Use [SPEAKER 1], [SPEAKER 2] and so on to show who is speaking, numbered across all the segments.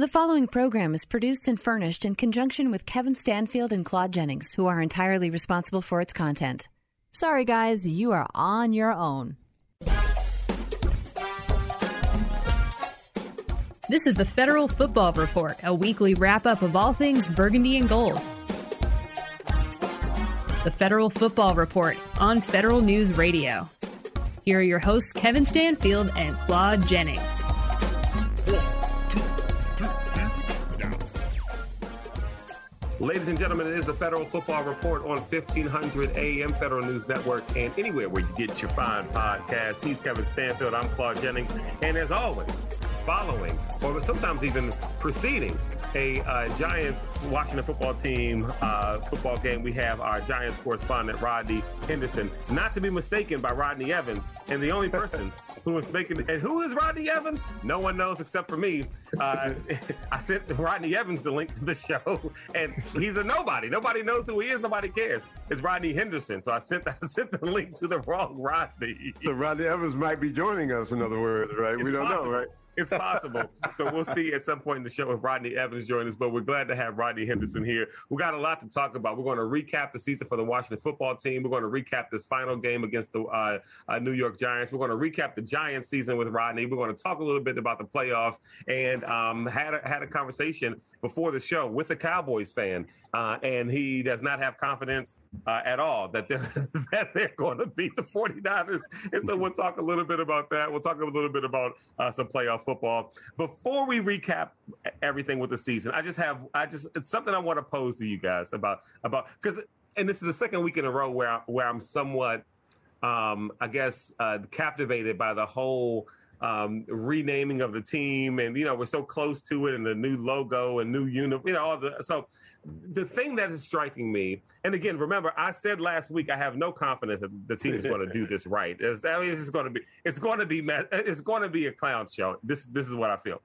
[SPEAKER 1] The following program is produced and furnished in conjunction with Kevin Stanfield and Claude Jennings, who are entirely responsible for its content. Sorry, guys, you are on your own.
[SPEAKER 2] This is the Federal Football Report, a weekly wrap up of all things burgundy and gold. The Federal Football Report on Federal News Radio. Here are your hosts, Kevin Stanfield and Claude Jennings.
[SPEAKER 3] Ladies and gentlemen, it is the Federal Football Report on 1500 AM Federal News Network and anywhere where you get your fine podcasts. He's Kevin Stanfield. I'm Claude Jennings. And as always, following or sometimes even preceding a uh, Giants Washington football team uh, football game, we have our Giants correspondent Rodney Henderson, not to be mistaken by Rodney Evans, and the only person who was making and who is Rodney Evans? No one knows except for me. Uh, I sent Rodney Evans the link to the show, and he's a nobody. Nobody knows who he is. Nobody cares. It's Rodney Henderson. So I sent I sent the link to the wrong Rodney.
[SPEAKER 4] So Rodney Evans might be joining us. In other words, right?
[SPEAKER 3] It's
[SPEAKER 4] we don't
[SPEAKER 3] possible.
[SPEAKER 4] know, right?
[SPEAKER 3] It's possible. so we'll see at some point in the show if Rodney Evans joins us. But we're glad to have Rodney Henderson here. We got a lot to talk about. We're going to recap the season for the Washington football team. We're going to recap this final game against the uh, uh, New York Giants. We're going to recap the Giants season with Rodney. We're going to talk a little bit about the playoffs and um, had a, had a conversation before the show with a Cowboys fan, uh, and he does not have confidence uh, at all that they're that they're going to beat the 49ers. And so we'll talk a little bit about that. We'll talk a little bit about uh, some playoff football. Before we recap everything with the season, I just have I just it's something I want to pose to you guys about about because and this is the second week in a row where I, where I'm somewhat um, I guess uh, captivated by the whole um, renaming of the team, and you know we're so close to it, and the new logo and new uniform, you know, all the so the thing that is striking me, and again, remember I said last week I have no confidence that the team is going to do this right. It's, I mean, it's going to be, it's going to be, it's going to be a clown show. This this is what I feel.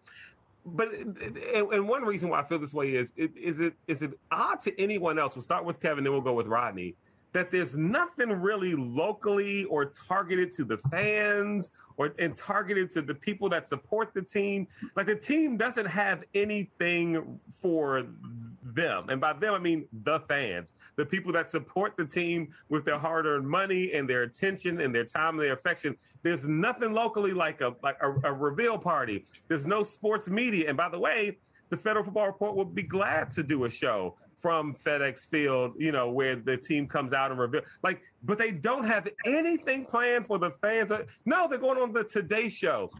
[SPEAKER 3] But and, and one reason why I feel this way is is it is it odd to anyone else? We'll start with Kevin, then we'll go with Rodney that there's nothing really locally or targeted to the fans or and targeted to the people that support the team. Like the team doesn't have anything for them. And by them, I mean the fans, the people that support the team with their hard earned money and their attention and their time and their affection. There's nothing locally like a, like a, a reveal party. There's no sports media. And by the way, the Federal Football Report would be glad to do a show from FedEx Field, you know, where the team comes out and reveal like, but they don't have anything planned for the fans. No, they're going on the Today Show,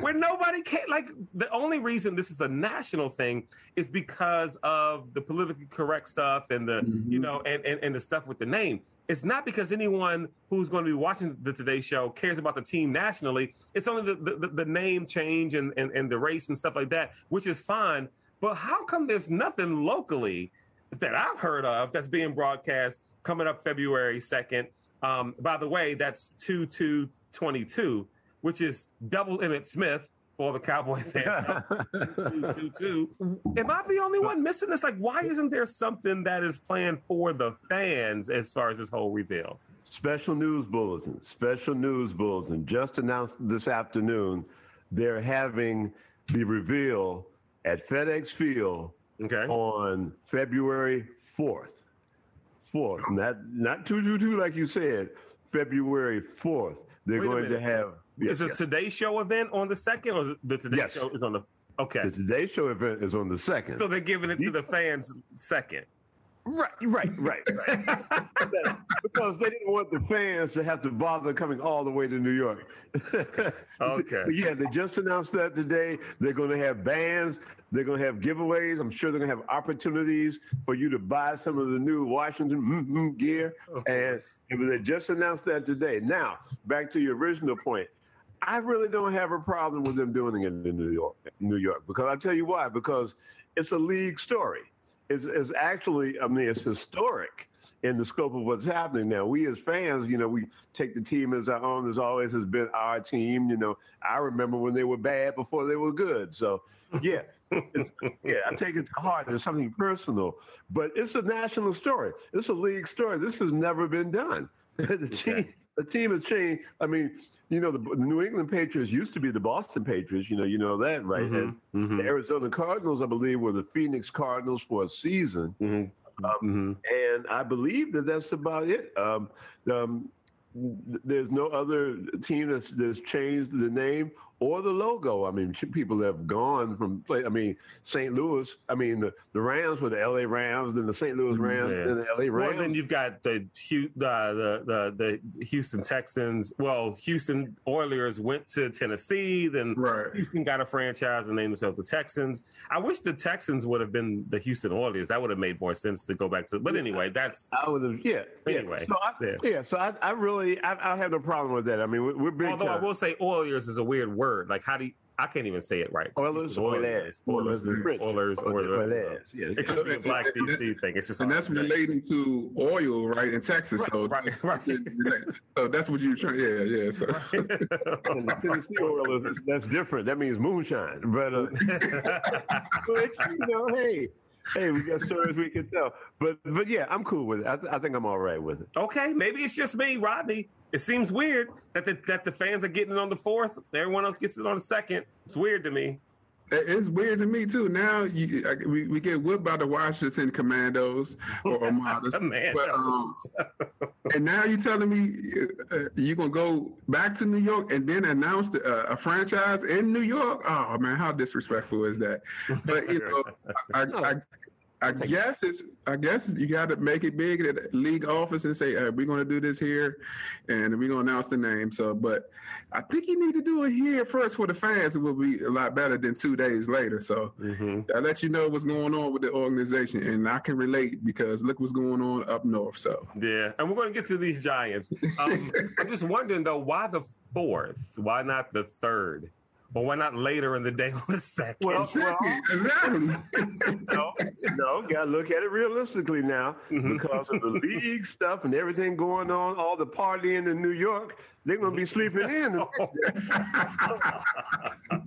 [SPEAKER 3] where nobody can like. The only reason this is a national thing is because of the politically correct stuff and the, mm-hmm. you know, and, and and the stuff with the name. It's not because anyone who's going to be watching the Today Show cares about the team nationally. It's only the the, the name change and, and and the race and stuff like that, which is fine. But how come there's nothing locally? That I've heard of that's being broadcast coming up February 2nd. Um, by the way, that's 2 2 22, which is double Emmitt Smith for the Cowboy fans. two, two, two. Am I the only one missing this? Like, why isn't there something that is planned for the fans as far as this whole reveal?
[SPEAKER 4] Special news bulletin, special news bulletin. Just announced this afternoon, they're having the reveal at FedEx Field
[SPEAKER 3] okay.
[SPEAKER 4] on February 4th. 4th, not not 222 like you said, February 4th. They're
[SPEAKER 3] Wait
[SPEAKER 4] going to have.
[SPEAKER 3] Yes, is the yes. Today Show event on the second, or the Today
[SPEAKER 4] yes.
[SPEAKER 3] Show is on the? Okay.
[SPEAKER 4] The Today Show event is on the second.
[SPEAKER 3] So they're giving it to the fans second.
[SPEAKER 4] Right, right, right, right. because they didn't want the fans to have to bother coming all the way to New York.
[SPEAKER 3] okay.
[SPEAKER 4] yeah, they just announced that today. They're going to have bands. They're going to have giveaways. I'm sure they're going to have opportunities for you to buy some of the new Washington mm-hmm gear. And, and they just announced that today. Now, back to your original point. I really don't have a problem with them doing it in New York, New York, because I tell you why. Because it's a league story It's, is actually, I mean, it's historic in the scope of what's happening now. We as fans, you know, we take the team as our own. As always has been our team. You know, I remember when they were bad before they were good. So, yeah, yeah, I take it to heart. There's something personal, but it's a national story. It's a league story. This has never been done. the,
[SPEAKER 3] okay.
[SPEAKER 4] team, the team has changed. I mean, you know, the, the, New England Patriots used to be the Boston Patriots. You know, you know that, right?
[SPEAKER 3] Mm-hmm,
[SPEAKER 4] and mm-hmm. the Arizona Cardinals, I believe, were the Phoenix Cardinals for a season.
[SPEAKER 3] Mm-hmm.
[SPEAKER 4] Um, mm-hmm. and I believe that that's about it. Um, um, there's no other team that's, that's changed the name or the logo. I mean, people have gone from play. I mean, St. Louis. I mean, the, the Rams were the L.A. Rams, then the St. Louis mm, Rams, yeah. then the L.A. Rams.
[SPEAKER 3] Well, then you've got the the the the Houston Texans. Well, Houston Oilers went to Tennessee. Then
[SPEAKER 5] right.
[SPEAKER 3] Houston got a franchise and named themselves the Texans. I wish the Texans would have been the Houston Oilers. That would have made more sense to go back to. But anyway, that's
[SPEAKER 4] I would have. Yeah.
[SPEAKER 3] Anyway.
[SPEAKER 4] So I, yeah. yeah. So I, I really I, I, have no problem with that. I mean, we're, we're big.
[SPEAKER 3] Although
[SPEAKER 4] time.
[SPEAKER 3] I will say Oilers is a weird word word. Like, how do you, I can't even say it right.
[SPEAKER 4] Oilers,
[SPEAKER 3] Oilers, Oilers, Oilers, Oilers, Oilers.
[SPEAKER 4] Yeah,
[SPEAKER 3] it's just a black DC thing. It's just
[SPEAKER 5] and that's relating to oil, right, in Texas.
[SPEAKER 3] Right,
[SPEAKER 5] so
[SPEAKER 3] right,
[SPEAKER 5] that's,
[SPEAKER 3] right.
[SPEAKER 5] so that's what you're trying. Yeah, yeah. So
[SPEAKER 4] and the Tennessee Oilers, that's different. That means moonshine. But, uh, but you know, hey, hey, we got stories we can tell. But but yeah, I'm cool with it. I, th- I think I'm all right with it.
[SPEAKER 3] Okay, maybe it's just me, Rodney. It seems weird that the, that the fans are getting it on the fourth. Everyone else gets it on the second. It's weird to me.
[SPEAKER 5] It's weird to me too. Now you, we, we get whipped by the Washington Commandos or Armadas, but, um, and now you're telling me uh, you're gonna go back to New York and then announce the, uh, a franchise in New York? Oh man, how disrespectful is that? But you know, I, I, I guess it's. I guess you got to make it big at the league office and say we're going to do this here, and we're going to announce the name. So, but I think you need to do it here first for the fans. It will be a lot better than two days later. So
[SPEAKER 3] mm-hmm.
[SPEAKER 5] I let you know what's going on with the organization, and I can relate because look what's going on up north. So
[SPEAKER 3] yeah, and we're going to get to these Giants. Um, I'm just wondering though, why the fourth? Why not the third? But why not later in the day on the second?
[SPEAKER 4] Well,
[SPEAKER 5] well exactly.
[SPEAKER 4] no, no, got to look at it realistically now
[SPEAKER 3] mm-hmm.
[SPEAKER 4] because of the league stuff and everything going on, all the partying in New York. They're going to be sleeping in. The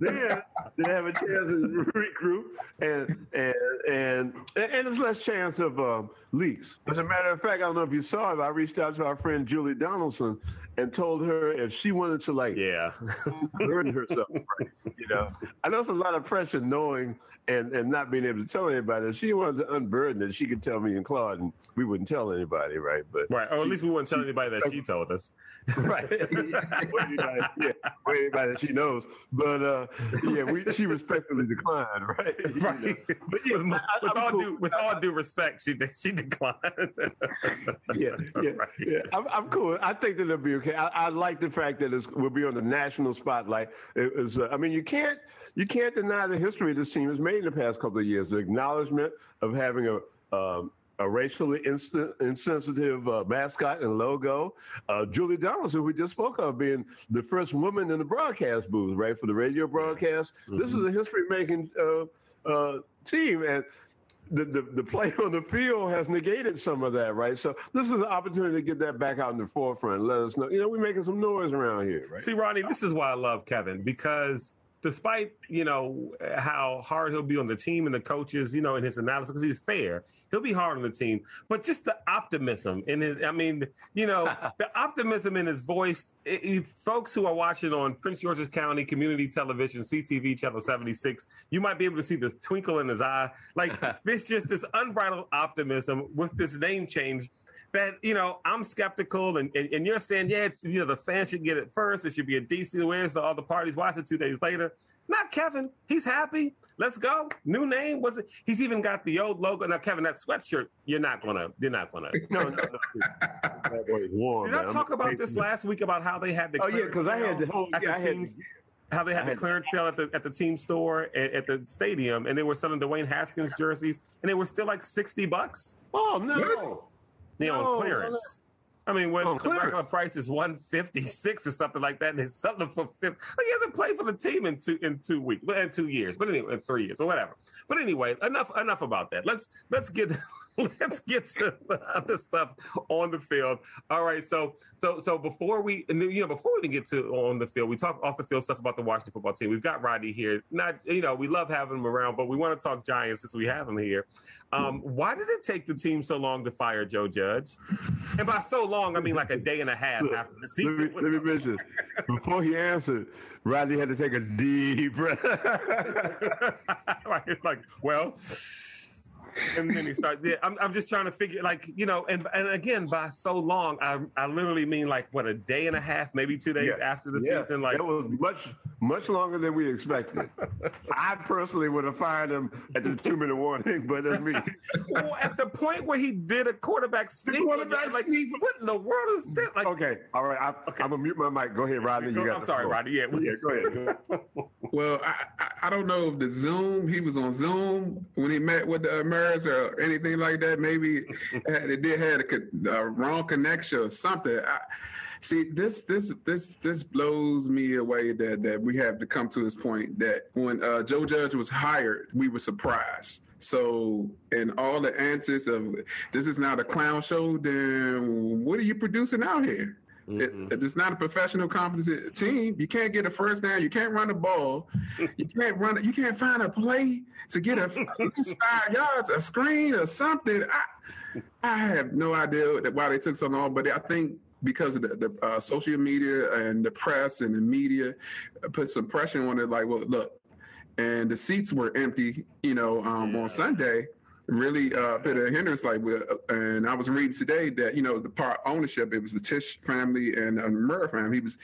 [SPEAKER 4] then they have a chance to regroup and and and and there's less chance of um, leaks. As a matter of fact, I don't know if you saw it. I reached out to our friend Julie Donaldson and told her if she wanted to like
[SPEAKER 3] yeah
[SPEAKER 4] burden herself right, you know i know it's a lot of pressure knowing and and not being able to tell anybody if she wanted to unburden it she could tell me and claude and we wouldn't tell anybody right but
[SPEAKER 3] right or at least we wouldn't tell anybody that she told us
[SPEAKER 4] right yeah anybody that she knows but uh yeah we she respectfully declined right
[SPEAKER 3] right you know? but yeah, with, with all cool. due with all due respect she she declined
[SPEAKER 4] yeah yeah, right. yeah. I'm, I'm cool i think that it'll be okay. I, I like the fact that it will be on the national spotlight. It was, uh, I mean, you can't you can't deny the history this team has made in the past couple of years. The acknowledgement of having a um, a racially instant, insensitive uh, mascot and logo. Uh, Julie Donaldson, who we just spoke of, being the first woman in the broadcast booth, right, for the radio broadcast. Mm-hmm. This is a history-making uh, uh team, and the, the, the play on the field has negated some of that, right? So this is an opportunity to get that back out in the forefront. Let us know. You know, we're making some noise around here, right?
[SPEAKER 3] See, Ronnie, this is why I love Kevin because despite you know how hard he'll be on the team and the coaches, you know, in his analysis, because he's fair, he'll be hard on the team. But just the optimism in his, I mean, you know, the optimism in his voice. It, it, folks who are watching on Prince George's County Community Television, CTV Channel 76, you might be able to see this twinkle in his eye. Like this just this unbridled optimism with this name change that you know I'm skeptical, and, and, and you're saying yeah, you know the fans should get it first. It should be a DC. Where's all the other parties? Watch it two days later. Not Kevin. He's happy. Let's go. New name was it? He's even got the old logo. Now, Kevin, that sweatshirt, you're not gonna, you're not gonna.
[SPEAKER 4] No, no, no. that boy warm.
[SPEAKER 3] Did man. I talk I'm about this last week about how they had the?
[SPEAKER 4] Oh yeah, because I had the whole. Yeah, I had.
[SPEAKER 3] How they had the clearance sale at the at the team store at, at the stadium, and they were selling Dwayne Haskins jerseys, and they were still like sixty bucks.
[SPEAKER 4] Oh no!
[SPEAKER 3] You know, no, on clearance. I mean, when the clearance. regular price is one fifty six or something like that, and they sell them for fifty. Like he hasn't played for the team in two in two weeks, but in two years, but anyway, in three years or whatever. But anyway, enough enough about that. Let's let's get let's get to the other stuff on the field. All right, so so so before we you know before we get to on the field, we talk off the field stuff about the Washington football team. We've got Rodney here. Not you know we love having him around, but we want to talk Giants since we have him here. Um, why did it take the team so long to fire Joe Judge? And by so long, I mean like a day and a half after the season.
[SPEAKER 4] Let me, let me mention before he answered, Rodney had to take a deep breath.
[SPEAKER 3] like, well, and then he started. Yeah, I'm, I'm just trying to figure, like, you know, and and again, by so long, I I literally mean like what a day and a half, maybe two days yeah. after the yeah. season. Like
[SPEAKER 4] it was much much longer than we expected. I personally would have fired him at the two minute warning, but that's me.
[SPEAKER 3] well, at the point where he did a quarterback sneak, quarterback like, sneak. what in the world is that? Like,
[SPEAKER 4] okay, all right, I, okay. I'm gonna mute my mic. Go ahead, Rodney.
[SPEAKER 3] Go,
[SPEAKER 4] you
[SPEAKER 3] got I'm sorry, Rodney. Yeah,
[SPEAKER 4] yeah, go ahead.
[SPEAKER 5] well, I, I don't know if the Zoom he was on Zoom when he met with the Americans or anything like that. Maybe it did had a, a wrong connection or something. I, See, this this this this blows me away that that we have to come to this point that when uh, Joe Judge was hired, we were surprised. So, and all the answers of this is not a clown show, then what are you producing out here? Mm-hmm. It, it's not a professional competent team. You can't get a first down. You can't run the ball. you can't run. You can't find a play to get a five yards, a screen, or something. I, I have no idea why they took so long, but I think because of the, the uh, social media and the press and the media put some pressure on it. Like, well, look, and the seats were empty, you know, um, yeah. on Sunday really uh, put a hindrance. Like, and I was reading today that you know the part ownership it was the Tisch family and uh, Mara family. He was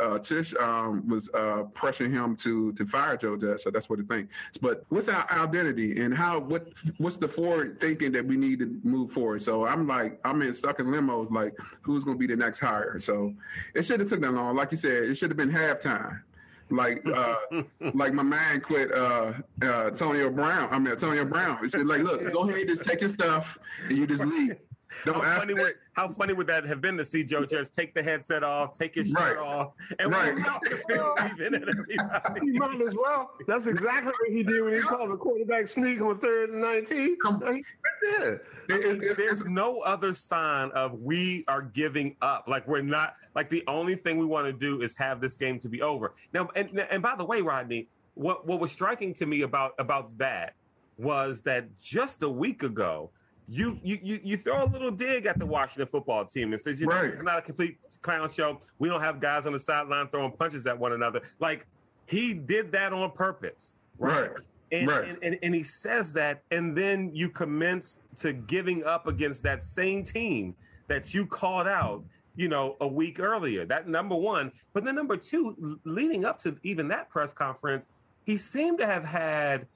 [SPEAKER 5] uh, Tisch um, was uh, pressuring him to to fire Joe Judge. So that's what I think. But what's our identity and how what what's the forward thinking that we need to move forward? So I'm like I'm in stuck in limos. Like who's going to be the next hire? So it should have took that long. Like you said, it should have been halftime like uh, like my man quit uh, uh, Antonio Brown. I mean Antonio Brown. He said like, look, go ahead, just take your stuff and you just leave.
[SPEAKER 3] Don't how funny, would, how funny would that have been to see Joe Judge take the headset off, take his shirt off, and right. walk
[SPEAKER 4] out He might as well. That's exactly what he did when he called the quarterback sneak on third and 19. Come on.
[SPEAKER 3] It, it, There's no other sign of we are giving up. Like we're not. Like the only thing we want to do is have this game to be over. Now, and and by the way, Rodney, what what was striking to me about about that was that just a week ago you you you you throw a little dig at the Washington football team and says you right. know, it's not a complete clown show. We don't have guys on the sideline throwing punches at one another. Like he did that on purpose, right? right. And, right. And, and, and he says that, and then you commence to giving up against that same team that you called out, you know, a week earlier. That number one, but then number two, leading up to even that press conference, he seemed to have had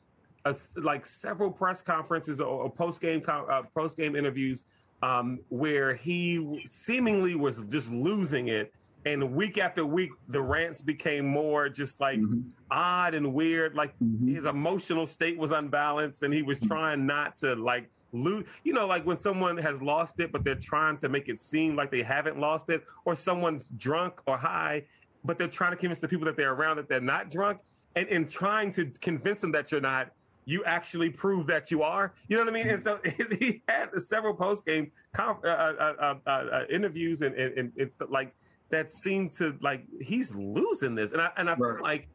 [SPEAKER 3] a, like several press conferences or, or post game uh, post game interviews um, where he seemingly was just losing it. And week after week, the rants became more just like mm-hmm. odd and weird. Like mm-hmm. his emotional state was unbalanced, and he was mm-hmm. trying not to like lose. You know, like when someone has lost it, but they're trying to make it seem like they haven't lost it, or someone's drunk or high, but they're trying to convince the people that they're around that they're not drunk, and, in trying to convince them that you're not you actually prove that you are. You know what I mean? And so he had several post game uh uh, uh, uh, uh, interviews and, and, and it's like that seemed to like he's losing this, and I and I right. feel like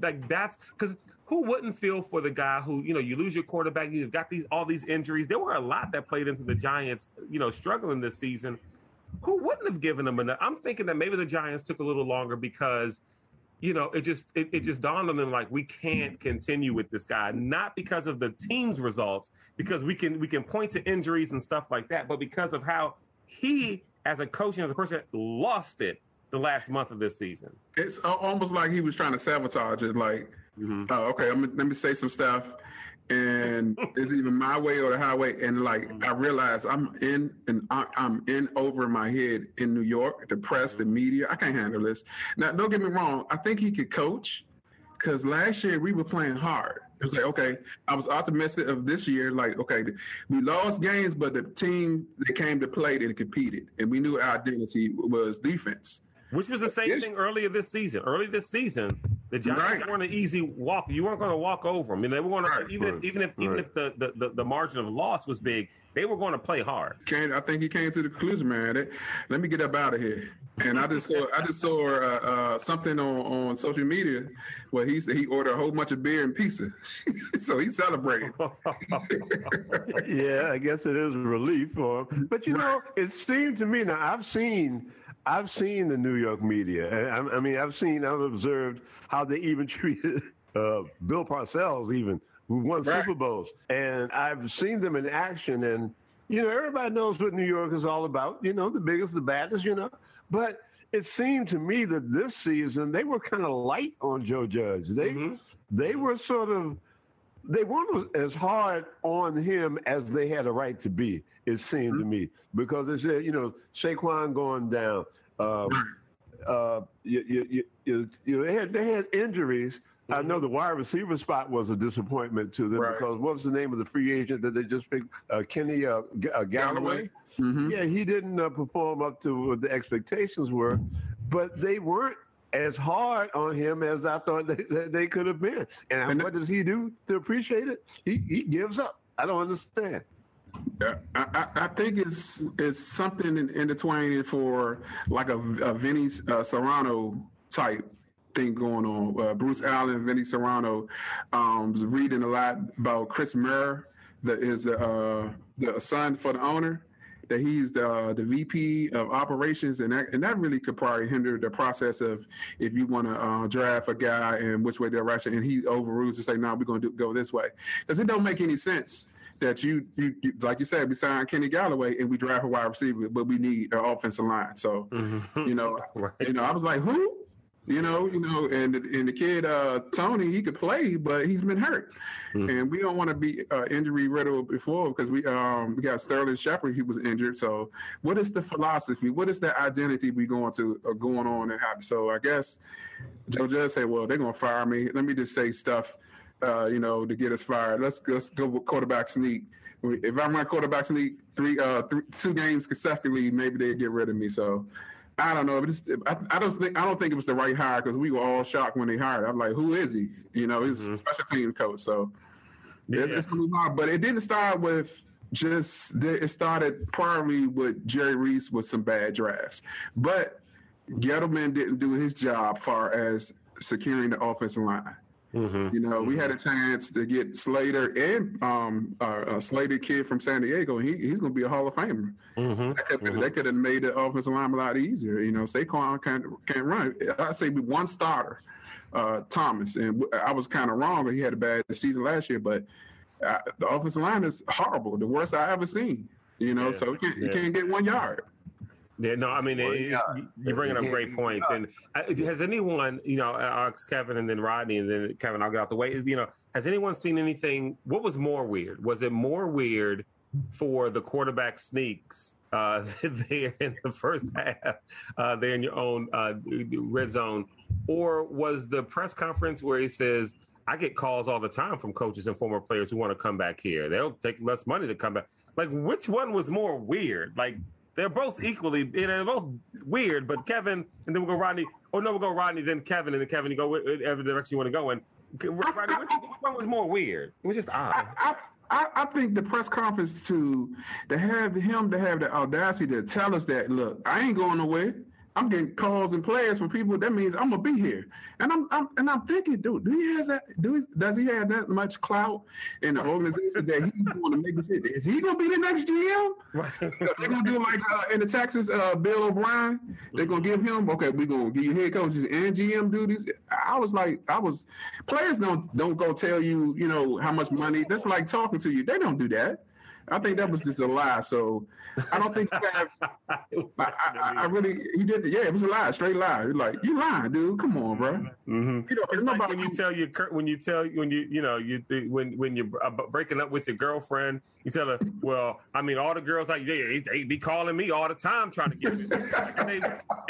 [SPEAKER 3] like that's because who wouldn't feel for the guy who you know you lose your quarterback, you've got these all these injuries. There were a lot that played into the Giants, you know, struggling this season. Who wouldn't have given them enough? I'm thinking that maybe the Giants took a little longer because you know, it just it, it just dawned on them like we can't continue with this guy, not because of the team's results, because we can we can point to injuries and stuff like that, but because of how he, as a coach and as a person, lost it the last month of this season.
[SPEAKER 5] It's almost like he was trying to sabotage it. Like, mm-hmm. uh, okay, I'm, let me say some stuff and it's even my way or the highway. And like mm. I realize I'm in and I'm in over my head in New York, the press, the media. I can't handle this. Now, don't get me wrong. I think he could coach because last year we were playing hard. It was like, okay, I was optimistic of this year. Like, okay, we lost games, but the team that came to play and competed, and we knew our identity was defense.
[SPEAKER 3] Which was the same thing earlier this season. Early this season, the Giants right. weren't an easy walk. You weren't going to walk over them. I mean, they were going right. to even if even if even if the, the, the, the margin of loss was big, they were going to play hard.
[SPEAKER 5] I think he came to the conclusion, man. let me get up out of here. And I just saw I just saw uh, uh, something on, on social media where he said he ordered a whole bunch of beer and pizza, so he's celebrating.
[SPEAKER 4] yeah, I guess it is a relief for him. But you know, it seemed to me now I've seen I've seen the New York media. I, I mean, I've seen I've observed how they even treated uh, Bill Parcells even who won right. Super Bowls, and I've seen them in action and. You know, everybody knows what New York is all about. You know, the biggest, the baddest, you know. But it seemed to me that this season they were kind of light on Joe Judge. They mm-hmm. they were sort of they weren't as hard on him as they had a right to be. It seemed mm-hmm. to me because they said you know Saquon going down. Um, uh, you, you, you, you, they had they had injuries I know the wide receiver spot was a disappointment to them right. because what was the name of the free agent that they just picked? Uh, Kenny uh, G- uh, Golladay. Mm-hmm. Yeah, he didn't uh, perform up to what the expectations were, but they weren't as hard on him as I thought they, they could have been. And, and what does he do to appreciate it? He, he gives up. I don't understand.
[SPEAKER 5] Yeah, I, I, think it's it's something in, intertwining for like a, a Vinny uh, Cerrato type thing going on. Uh, Bruce Allen, Vinny Cerrato, um, was reading a lot about Chris Mara, that is uh, the son for the owner. That he's the uh, the VP of operations, and that and that really could probably hinder the process of if you want to uh, draft a guy and which way they're rushing, and he overrules to say, "No, nah, we're going to go this way," because it don't make any sense that you, you, you, like you said, we signed Kenny Golladay and we draft a wide receiver, but we need an offensive line. So, mm-hmm. you know, right. you know, I was like, who? You know, you know, and and the kid uh, Toney, he could play, but he's been hurt, mm. and we don't want to be uh, injury riddled before because we um we got Sterling Shepard, he was injured. So, what is the philosophy? What is the identity we going to uh, going on and how? So, I guess Joe Judge said, "Well, they're gonna fire me. Let me just say stuff, uh, you know, to get us fired. Let's let's go with quarterback sneak." If I'm my quarterback sneak three, uh, three, two games consecutively, maybe they get rid of me. So I don't know. But it's, I, I, don't think I don't think it was the right hire because we were all shocked when they hired. I'm like, who is he? You know, he's mm-hmm. a special team coach. So yeah. it's, it's gonna be hard. But it didn't start with just. It started probably with Jerry Reese with some bad drafts, but Gettleman didn't do his job far as securing the offensive line. Mm-hmm. You know, mm-hmm. we had a chance to get Slater and um, uh, a Slater kid from San Diego. He, he's going to be a Hall of Famer. Mm-hmm. That could, mm-hmm. have made the offensive line a lot easier. You know, Saquon can't can't run. I say we one starter, uh, Thomas, and I was kind of wrong. He had a bad season last year, but uh, the offensive line is horrible, the worst I ever seen. You know, yeah. so he can't, yeah. he can't get one yard.
[SPEAKER 3] Yeah, no, I mean, well, it, you're bringing up great points. And uh, has anyone, you know, I'll ask Kevin and then Rodney and then Kevin, I'll get out the way. You know, has anyone seen anything? What was more weird? Was it more weird for the quarterback sneaks uh, there in the first half, uh, there in your own uh, red zone, or was the press conference where he says, I get calls all the time from coaches and former players who want to come back here. They'll take less money to come back. Like, which one was more weird? Like, they're both equally, you know. they're both weird, but Kevin, and then we'll go Rodney. Oh, no, we'll go Rodney, then Kevin, and then Kevin, you go whatever direction you want to go in. Rodney, which, which, one was more weird? It was just odd.
[SPEAKER 5] I, I, I, think the press conference to to have him to have the audacity to tell us that look, I ain't going nowhere. I'm getting calls and players from people. That means I'm gonna be here, and I'm, I'm and I'm thinking, dude, do he has that? Do he, does he have that much clout in the organization that he's going to make this? Is he gonna be the next GM? Right. They're gonna do like uh, in the Texas, uh, Bill O'Brien. They're gonna give him okay. We're gonna give you head coaches and GM duties. I was like, I was players don't don't go tell you, you know, how much money. That's like talking to you. They don't do that. I think that was just a lie. So I don't think have, I, I, I, really he did. Yeah, it was a lie, straight lie. You're like you lying, dude. Come on, bro.
[SPEAKER 3] Mm-hmm. You know, it's like when you tell your when you tell when you you know you when when you're breaking up with your girlfriend, you tell her, well, I mean, all the girls like yeah, they be calling me all the time trying to get me, and they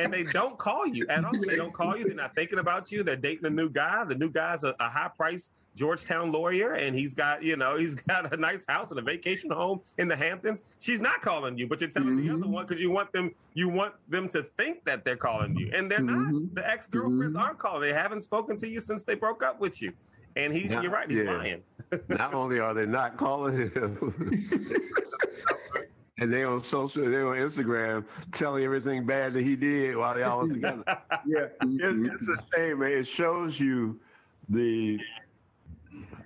[SPEAKER 3] and they don't call you at all. They don't call you. They're not thinking about you. They're dating a new guy. The new guy's a, a high price Georgetown lawyer and he's got, you know, he's got a nice house and a vacation home in the Hamptons. She's not calling you, but you're telling mm-hmm. the other mm-hmm. one because you want them you want them to think that they're calling you. And they're mm-hmm. not. The ex-girlfriends mm-hmm. aren't calling. They haven't spoken to you since they broke up with you. And he, you're right, he's yeah. lying.
[SPEAKER 4] not only are they not calling him, and they on social, they on Instagram telling everything bad that he did while they all was together. yeah, it, it's a shame, man. It shows you the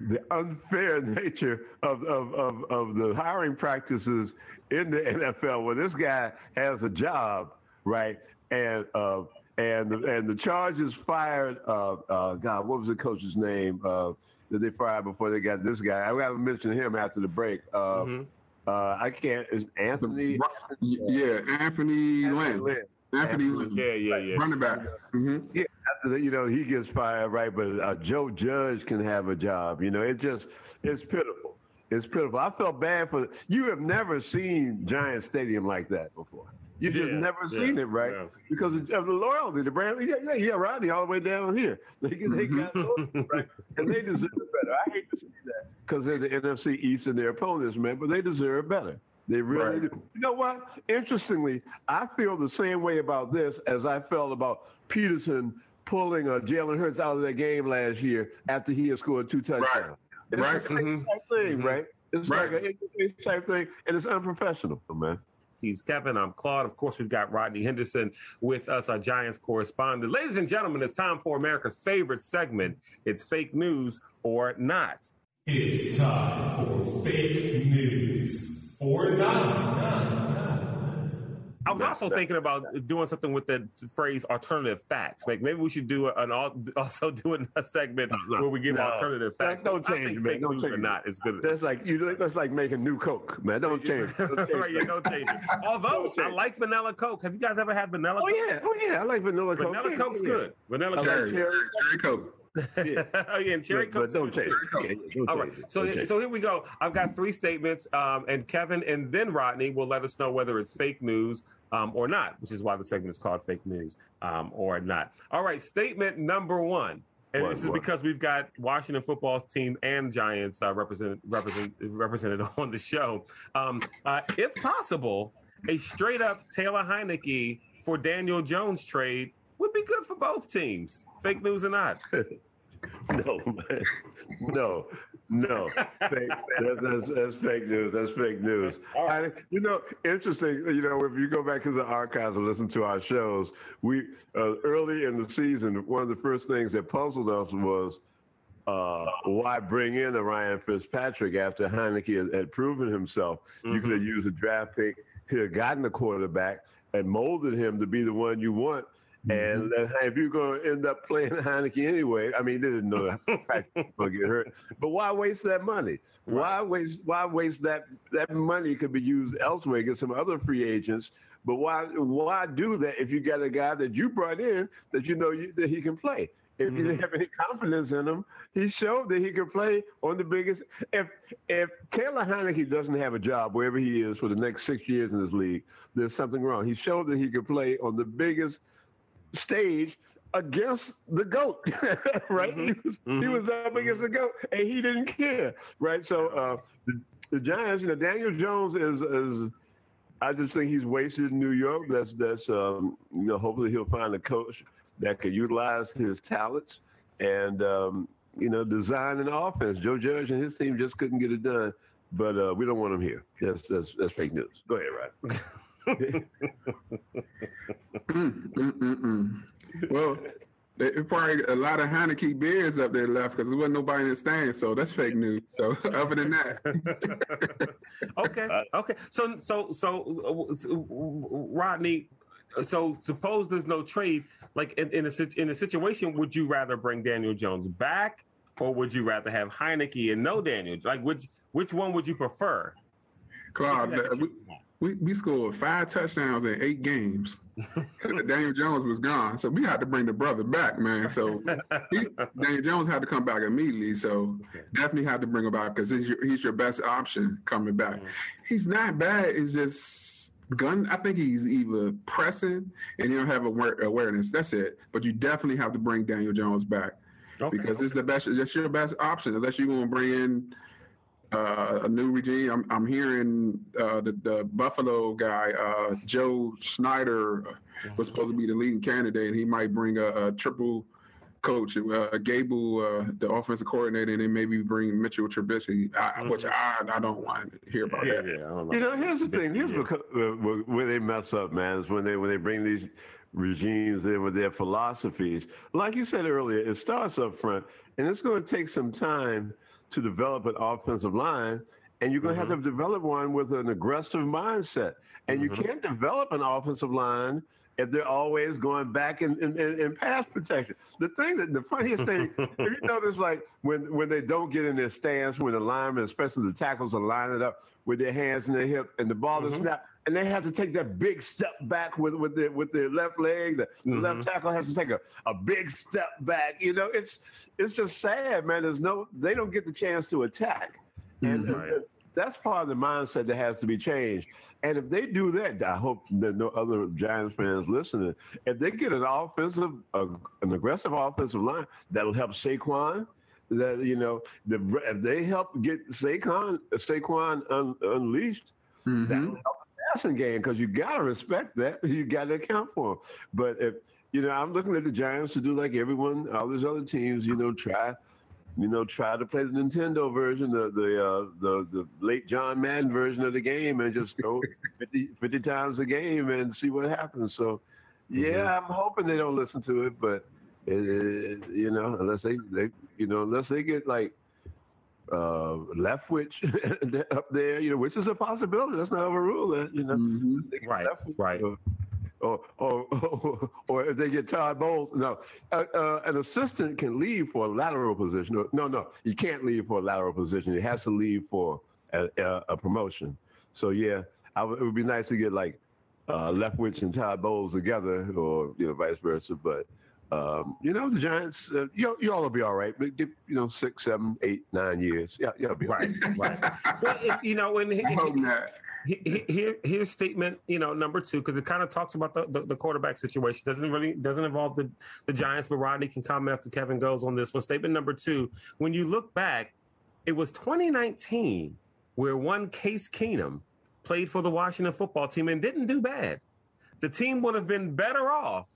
[SPEAKER 4] the unfair nature of, of, of, of the hiring practices in the NFL, where this guy has a job, right, and uh, and the, and the Chargers fired. Uh, uh, God, what was the coach's name uh, that they fired before they got this guy? I got to mention him after the break. Uh, mm-hmm. Uh, I can't. Is Anthony?
[SPEAKER 5] Yeah, Anthony, Anthony Lynn. Lynn. Anthony Lynn.
[SPEAKER 3] Yeah, yeah, yeah.
[SPEAKER 5] Running back. Mm-hmm.
[SPEAKER 4] Yeah, after you know, he gets fired, right? But uh, Joe Judge can have a job. You know, it just it's pitiful. It's pitiful. I felt bad for you. Have never seen Giant Stadium like that before. You just yeah, never yeah, seen it, right? Yeah. Because of the loyalty, the brand. Yeah, yeah, yeah, Rodney, all the way down here. They, they mm-hmm. got loyalty, right? and they deserve better. I hate to see that because they're the NFC East and their opponents, man. But they deserve better. They really right. do. You know what? Interestingly, I feel the same way about this as I felt about Pederson pulling uh, Jalen Hurts out of that game last year after he had scored two touchdowns. Right. It's right. the same mm-hmm. thing, mm-hmm. right? It's right. like an type thing, and it's unprofessional, man.
[SPEAKER 3] He's Kevin. I'm Claude. Of course, we've got Rodney Henderson with us, our Giants correspondent. Ladies and gentlemen, it's time for America's favorite segment. It's fake news or not.
[SPEAKER 6] It's time for fake news or not. not.
[SPEAKER 3] I was also thinking about doing something with the phrase alternative facts. Like maybe we should do an also doing a segment no, where we give no, alternative facts.
[SPEAKER 4] Don't change, man. Don't change.
[SPEAKER 3] Or not, it's good.
[SPEAKER 4] That's like you. That's like making new Coke, man. Don't change.
[SPEAKER 3] Don't change. right, yeah, don't change it. Although change. I like vanilla Coke. Have you guys ever had vanilla?
[SPEAKER 4] Oh yeah, oh yeah, I like vanilla Coke.
[SPEAKER 3] Vanilla Coke's yeah. good. Vanilla
[SPEAKER 5] Coke. Cherry, cherry Coke.
[SPEAKER 3] Yeah. oh yeah, cherry Coke.
[SPEAKER 4] Don't change.
[SPEAKER 3] All right. So so here we go. I've got three statements, um, and Kevin and then Rodney will let us know whether it's fake news um, or not, which is why the segment is called fake news um, or not. All right, statement number one. And what, this is what? because we've got Washington football team and Giants uh, represent, represent, represented on the show. Um, uh, if possible, a straight up Taylor Heinicke for Daniel Jones trade would be good for both teams. Fake news or not.
[SPEAKER 4] no, man. No, no. Fake, that's, that's, that's, fake news. That's fake news. I, you know, interesting. You know, if you go back to the archives and listen to our shows, we uh, early in the season, one of the first things that puzzled us was uh, why bring in a Ryan Fitzpatrick after Heinicke had, had proven himself? Mm-hmm. You could have used a draft pick, could have gotten a quarterback, and molded him to be the one you want and mm-hmm. if you're going to end up playing Heinicke anyway, I mean, they didn't know that going to get hurt. But why waste that money? Why waste? Why waste that? That money could be used elsewhere. Get some other free agents. But why? Why do that if you got a guy that you brought in that you know you, that he can play? If mm-hmm. you didn't have any confidence in him, he showed that he could play on the biggest. If if Taylor Heinicke doesn't have a job wherever he is for the next six years in this league, there's something wrong. He showed that he could play on the biggest stage against the goat, right? Mm-hmm. He, was, mm-hmm. he was up against the goat, and he didn't care, right? So uh, the, the Giants, you know, Daniel Jones is is. I just think he's wasted in New York. That's that's um, you know. Hopefully, he'll find a coach that can utilize his talents and um, you know design an offense. Joe Judge and his team just couldn't get it done, but uh, we don't want him here. That's that's that's fake news. Go ahead, Rod.
[SPEAKER 5] well, there probably a lot of Heinicke beers up there left because there wasn't nobody in the stand, so that's fake news. So other than that,
[SPEAKER 3] okay, okay. So so so uh, Rodney, so suppose there's no trade. Like in, in a in a situation, would you rather bring Daniel Jones back, or would you rather have Heinicke and no Daniel? Like which which one would you prefer?
[SPEAKER 5] Claude, we, we scored five touchdowns in eight games. Daniel Jones was gone, so we had to bring the brother back, man. So he, Daniel Jones had to come back immediately. So definitely had to bring him back because he's your, he's your best option coming back. Mm-hmm. He's not bad. It's just gun. I think he's either pressing and he don't have aware, awareness. That's it. But you definitely have to bring Daniel Jones back. okay. because it's the best. It's your best option unless you're going to bring in uh, a new regime. I'm, I'm hearing uh, the, the, Buffalo guy, uh, Joe Schneider, uh, was supposed to be the leading candidate, and he might bring a, a triple coach, uh, Gable, uh, the offensive coordinator, and then maybe bring Mitchell Trubisky, I, mm-hmm. which I, I don't want to hear about
[SPEAKER 4] yeah,
[SPEAKER 5] that.
[SPEAKER 4] Yeah, know. You know, here's the thing. Here's because where they mess up, man, is when they when they bring these regimes in with their philosophies. Like you said earlier, it starts up front, and it's going to take some time to develop an offensive line. And you're going to mm-hmm. have to develop one with an aggressive mindset. And mm-hmm. you can't develop an offensive line if they're always going back in, in, in, pass protection. The thing that the funniest thing, if you notice, like when when they don't get in their stance, when the linemen, especially the tackles, are lining up with their hands in their hip and the ball mm-hmm. is snapped, and they have to take that big step back with with their with their left leg. The, mm-hmm. left tackle has to take a, a big step back. You know, it's it's just sad, man. There's no they don't get the chance to attack, and, mm-hmm. and that's part of the mindset that has to be changed. And if they do that, I hope that no other Giants fans listening, if they get an offensive, uh, an aggressive offensive line, that'll help Saquon. That you know, the, if they help get Saquon, Saquon un, unleashed, mm-hmm. that'll help passing game because you gotta respect that. You gotta account for them. But if you know, I'm looking at the Giants to do like everyone, all these other teams. You know, try you know, try to play the Nintendo version, the the uh, the, the late John Madden version of the game, and just go 50, 50 times a game and see what happens. So, yeah, mm-hmm. I'm hoping they don't listen to it, but it, it, you know, unless they they you know unless they get like uh, Leftwich up there, you know, which is a possibility. Let's not overrule that, you know.
[SPEAKER 3] Mm-hmm. Right, right
[SPEAKER 4] or or or or if they get Todd Bowles. No, uh, uh, an assistant can leave for a lateral position. No, no, you can't leave for a lateral position. It has to leave for a, a, a promotion. So yeah, it would be nice to get like uh, Leftwich and Todd Bowles together, or you know, vice versa. But um, you know, the Giants, uh, you you all will be all right. You know, six, seven, eight, nine years. Yeah, you'll be
[SPEAKER 3] right. Right. well, if, you know, when I hope not here, here's statement, you know, number two, because it kind of talks about the, the, the, quarterback situation. Doesn't really doesn't involve the, the Giants, but Rodney can comment after Kevin goes on this one. Statement number two: When you look back, it was 2019 where one Case Keenum played for the Washington football team and didn't do bad. The team would have been better off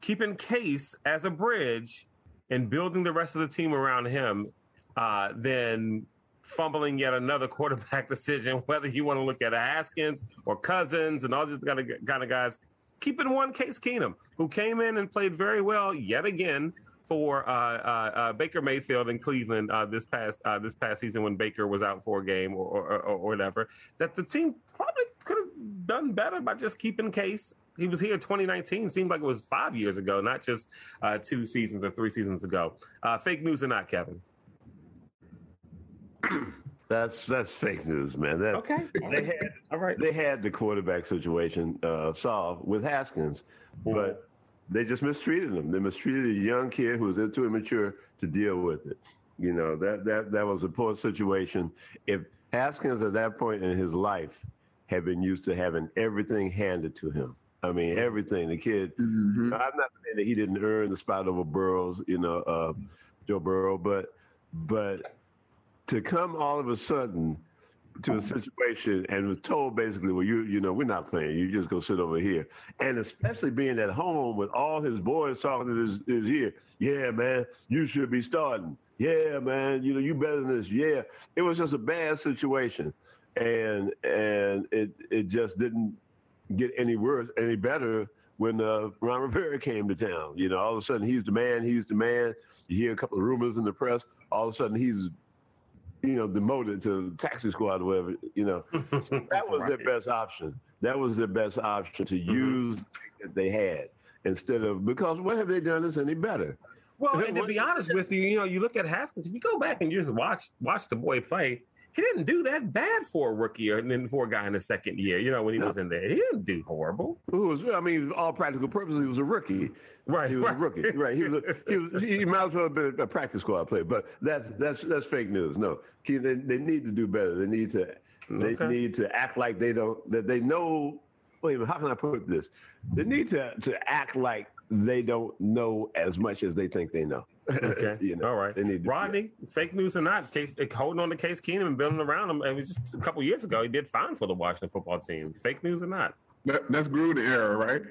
[SPEAKER 3] keeping Case as a bridge and building the rest of the team around him uh, than fumbling yet another quarterback decision, whether you want to look at Haskins or Cousins and all these kind of, kind of guys. Keeping one Case Keenum, who came in and played very well yet again for uh, uh, uh, Baker Mayfield in Cleveland uh, this past uh, this past season when Baker was out for a game or, or, or, or whatever. That the team probably could have done better by just keeping Case. He was here 2019. Seemed like it was five years ago, not just uh, two seasons or three seasons ago. fake news or not, Kevin?
[SPEAKER 4] That's that's fake news, man. That,
[SPEAKER 3] okay.
[SPEAKER 4] They had all right. They had the quarterback situation uh, solved with Haskins, mm-hmm. but they just mistreated him. They mistreated a young kid who was too immature to deal with it. You know that that that was a poor situation. If Haskins at that point in his life had been used to having everything handed to him, I mean mm-hmm. everything. The kid. Mm-hmm. I'm not saying that he didn't earn the spot over Burrows, you know, uh, Joe Burrow, but but to come all of a sudden to a situation and was told basically, well, you you know, we're not playing. You just go sit over here. And especially being at home with all his boys talking to his, his ear. Yeah, man, you should be starting. Yeah, man, you know, you better than this. Yeah. It was just a bad situation. And and it it just didn't get any worse, any better when uh, Ron Rivera came to town. You know, all of a sudden he's the man, he's the man. You hear a couple of rumors in the press. All of a sudden he's you know, demoted to taxi squad or whatever, you know. So that was right. their best option. That was their best option to mm-hmm. use that they had instead of because what have they done that's any better?
[SPEAKER 3] Well, and to be honest with you, you know, you look at Haskins. If you go back and you just watch watch the boy play, he didn't do that bad for a rookie or then for a guy in the second year. You know, when he no. was in there, he didn't do horrible.
[SPEAKER 4] Who was? I mean, all practical purposes, he was a rookie. Right, he was right. a rookie. Right, he was. A, he was. He might as well have been a practice squad player. But that's that's that's fake news. No, they, they need to do better. They need to. They okay. need to act like they don't. That they know. Wait a minute. How can I put this? They need to to act like they don't know as much as they think they know.
[SPEAKER 3] Okay. you know, All right. They need Rodney, fake news or not, case holding on to Case Keenum and building around him. It was just a couple years ago. He did fine for the Washington football team. Fake news or not.
[SPEAKER 5] That, that's Gruden era, right?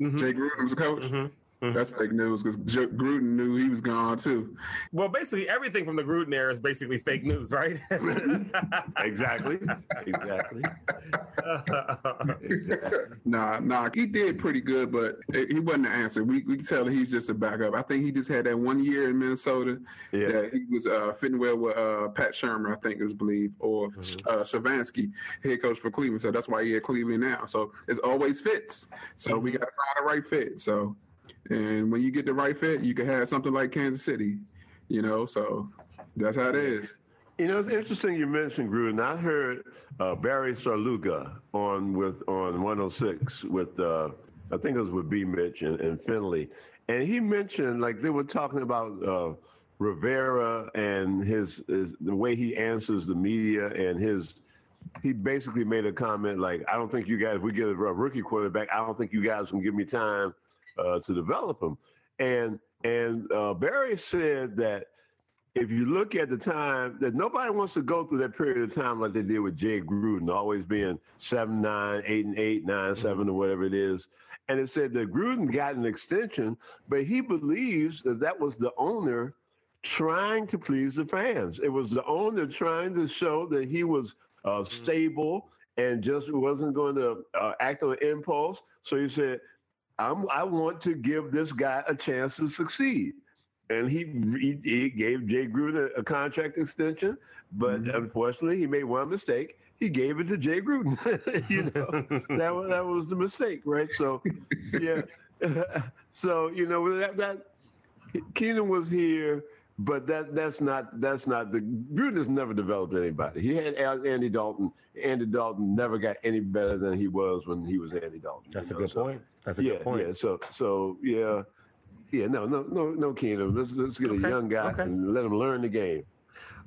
[SPEAKER 5] Mm-hmm. Jay Gruden was a coach. Mm-hmm. Mm-hmm. That's fake news because Gruden knew he was gone too.
[SPEAKER 3] Well, basically everything from the Gruden era is basically fake news, right?
[SPEAKER 4] exactly. Exactly.
[SPEAKER 5] exactly. Nah, nah, he did pretty good, but he wasn't the answer. We we can tell he was just a backup. I think he just had that one year in Minnesota yeah. that he was uh, fitting well with uh, Pat Shurmur, I think it was believed, or mm-hmm. uh, Stefanski, head coach for Cleveland. So that's why he at Cleveland now. So it's always fits. So mm-hmm. we got to find the right fit. So and when you get the right fit, you can have something like Kansas City, you know. So that's how it is.
[SPEAKER 4] You know, it's interesting you mentioned Gruden. I heard uh, Barry Svrluga on with on 106 with uh, I think it was with B. Mitch and, and, Finley, and he mentioned like they were talking about uh, Rivera and his, his the way he answers the media and his he basically made a comment like, I don't think you guys, we get a rookie quarterback, I don't think you guys can give me time uh, to develop them. And and uh, Barry said that if you look at the time that nobody wants to go through that period of time like they did with Jay Gruden, always being seven, nine, eight, and eight, nine, mm-hmm. seven, or whatever it is. And it said that Gruden got an extension, but he believes that that was the owner trying to please the fans. It was the owner trying to show that he was uh, mm-hmm. stable and just wasn't going to uh, act on impulse. So he said, I'm, I want to give this guy a chance to succeed. And he, he, he gave Jay Gruden a, a contract extension, but mm-hmm. unfortunately, he made one mistake. He gave it to Jay Gruden. you know, that was that was the mistake, right? So, yeah. so you know that that Keenum was here but that that's not that's not the has never developed anybody. He had Andy Dalton. Andy Dalton never got any better than he was when he was Andy Dalton.
[SPEAKER 3] That's a know? good so, point. That's a
[SPEAKER 4] yeah,
[SPEAKER 3] good point.
[SPEAKER 4] Yeah. So so yeah, yeah. No no no no Keenum. Let's let's get okay. a young guy okay. and let him learn the game.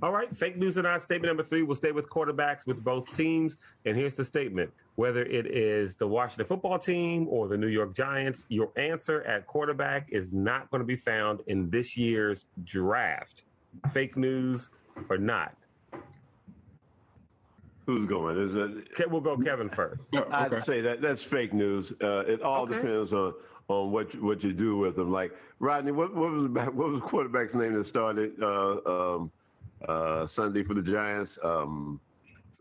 [SPEAKER 3] All right, fake news or not, statement number three will stay with quarterbacks with both teams. And here's the statement whether it is the Washington football team or the New York Giants, your answer at quarterback is not going to be found in this year's draft. Fake news or not?
[SPEAKER 4] Who's going? Is
[SPEAKER 3] it? We'll go Kevin first.
[SPEAKER 4] okay. I'd say that that's fake news. Uh, it all okay. depends on on what you, what you do with them. Like Rodney, what, what was what was quarterback's name that started uh, um, uh, Sunday for the Giants? Um,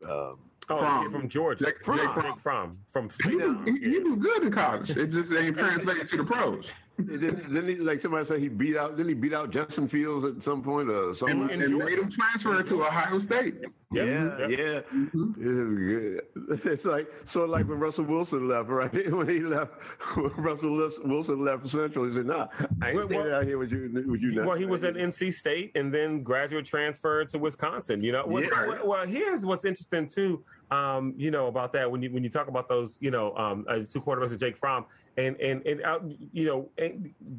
[SPEAKER 3] um, Oh, from, from Georgia.
[SPEAKER 5] Jake, Fromm.
[SPEAKER 3] Jake Fromm. From,
[SPEAKER 5] from he, was, he, he, was good in college. It just ain't translated to the pros
[SPEAKER 4] didn't, didn't he, like somebody said he beat out? Didn't he beat out Justin Fields at some point or something?
[SPEAKER 5] And, and made him transfer to Ohio State.
[SPEAKER 4] Yeah, yeah. yeah. Mm-hmm. It's like so, like when Russell Wilson left, right? When he left, when Russell Wilson left Central, he said, "Nah, I ain't well, staying well, out here with you." With you
[SPEAKER 3] well, he was at NC State and then graduate transfer to Wisconsin. You know, yeah. so, well, here's what's interesting too. Um, you know about that when you when you talk about those, you know, um, uh, two quarterbacks with Jake Fromm and and and uh, you know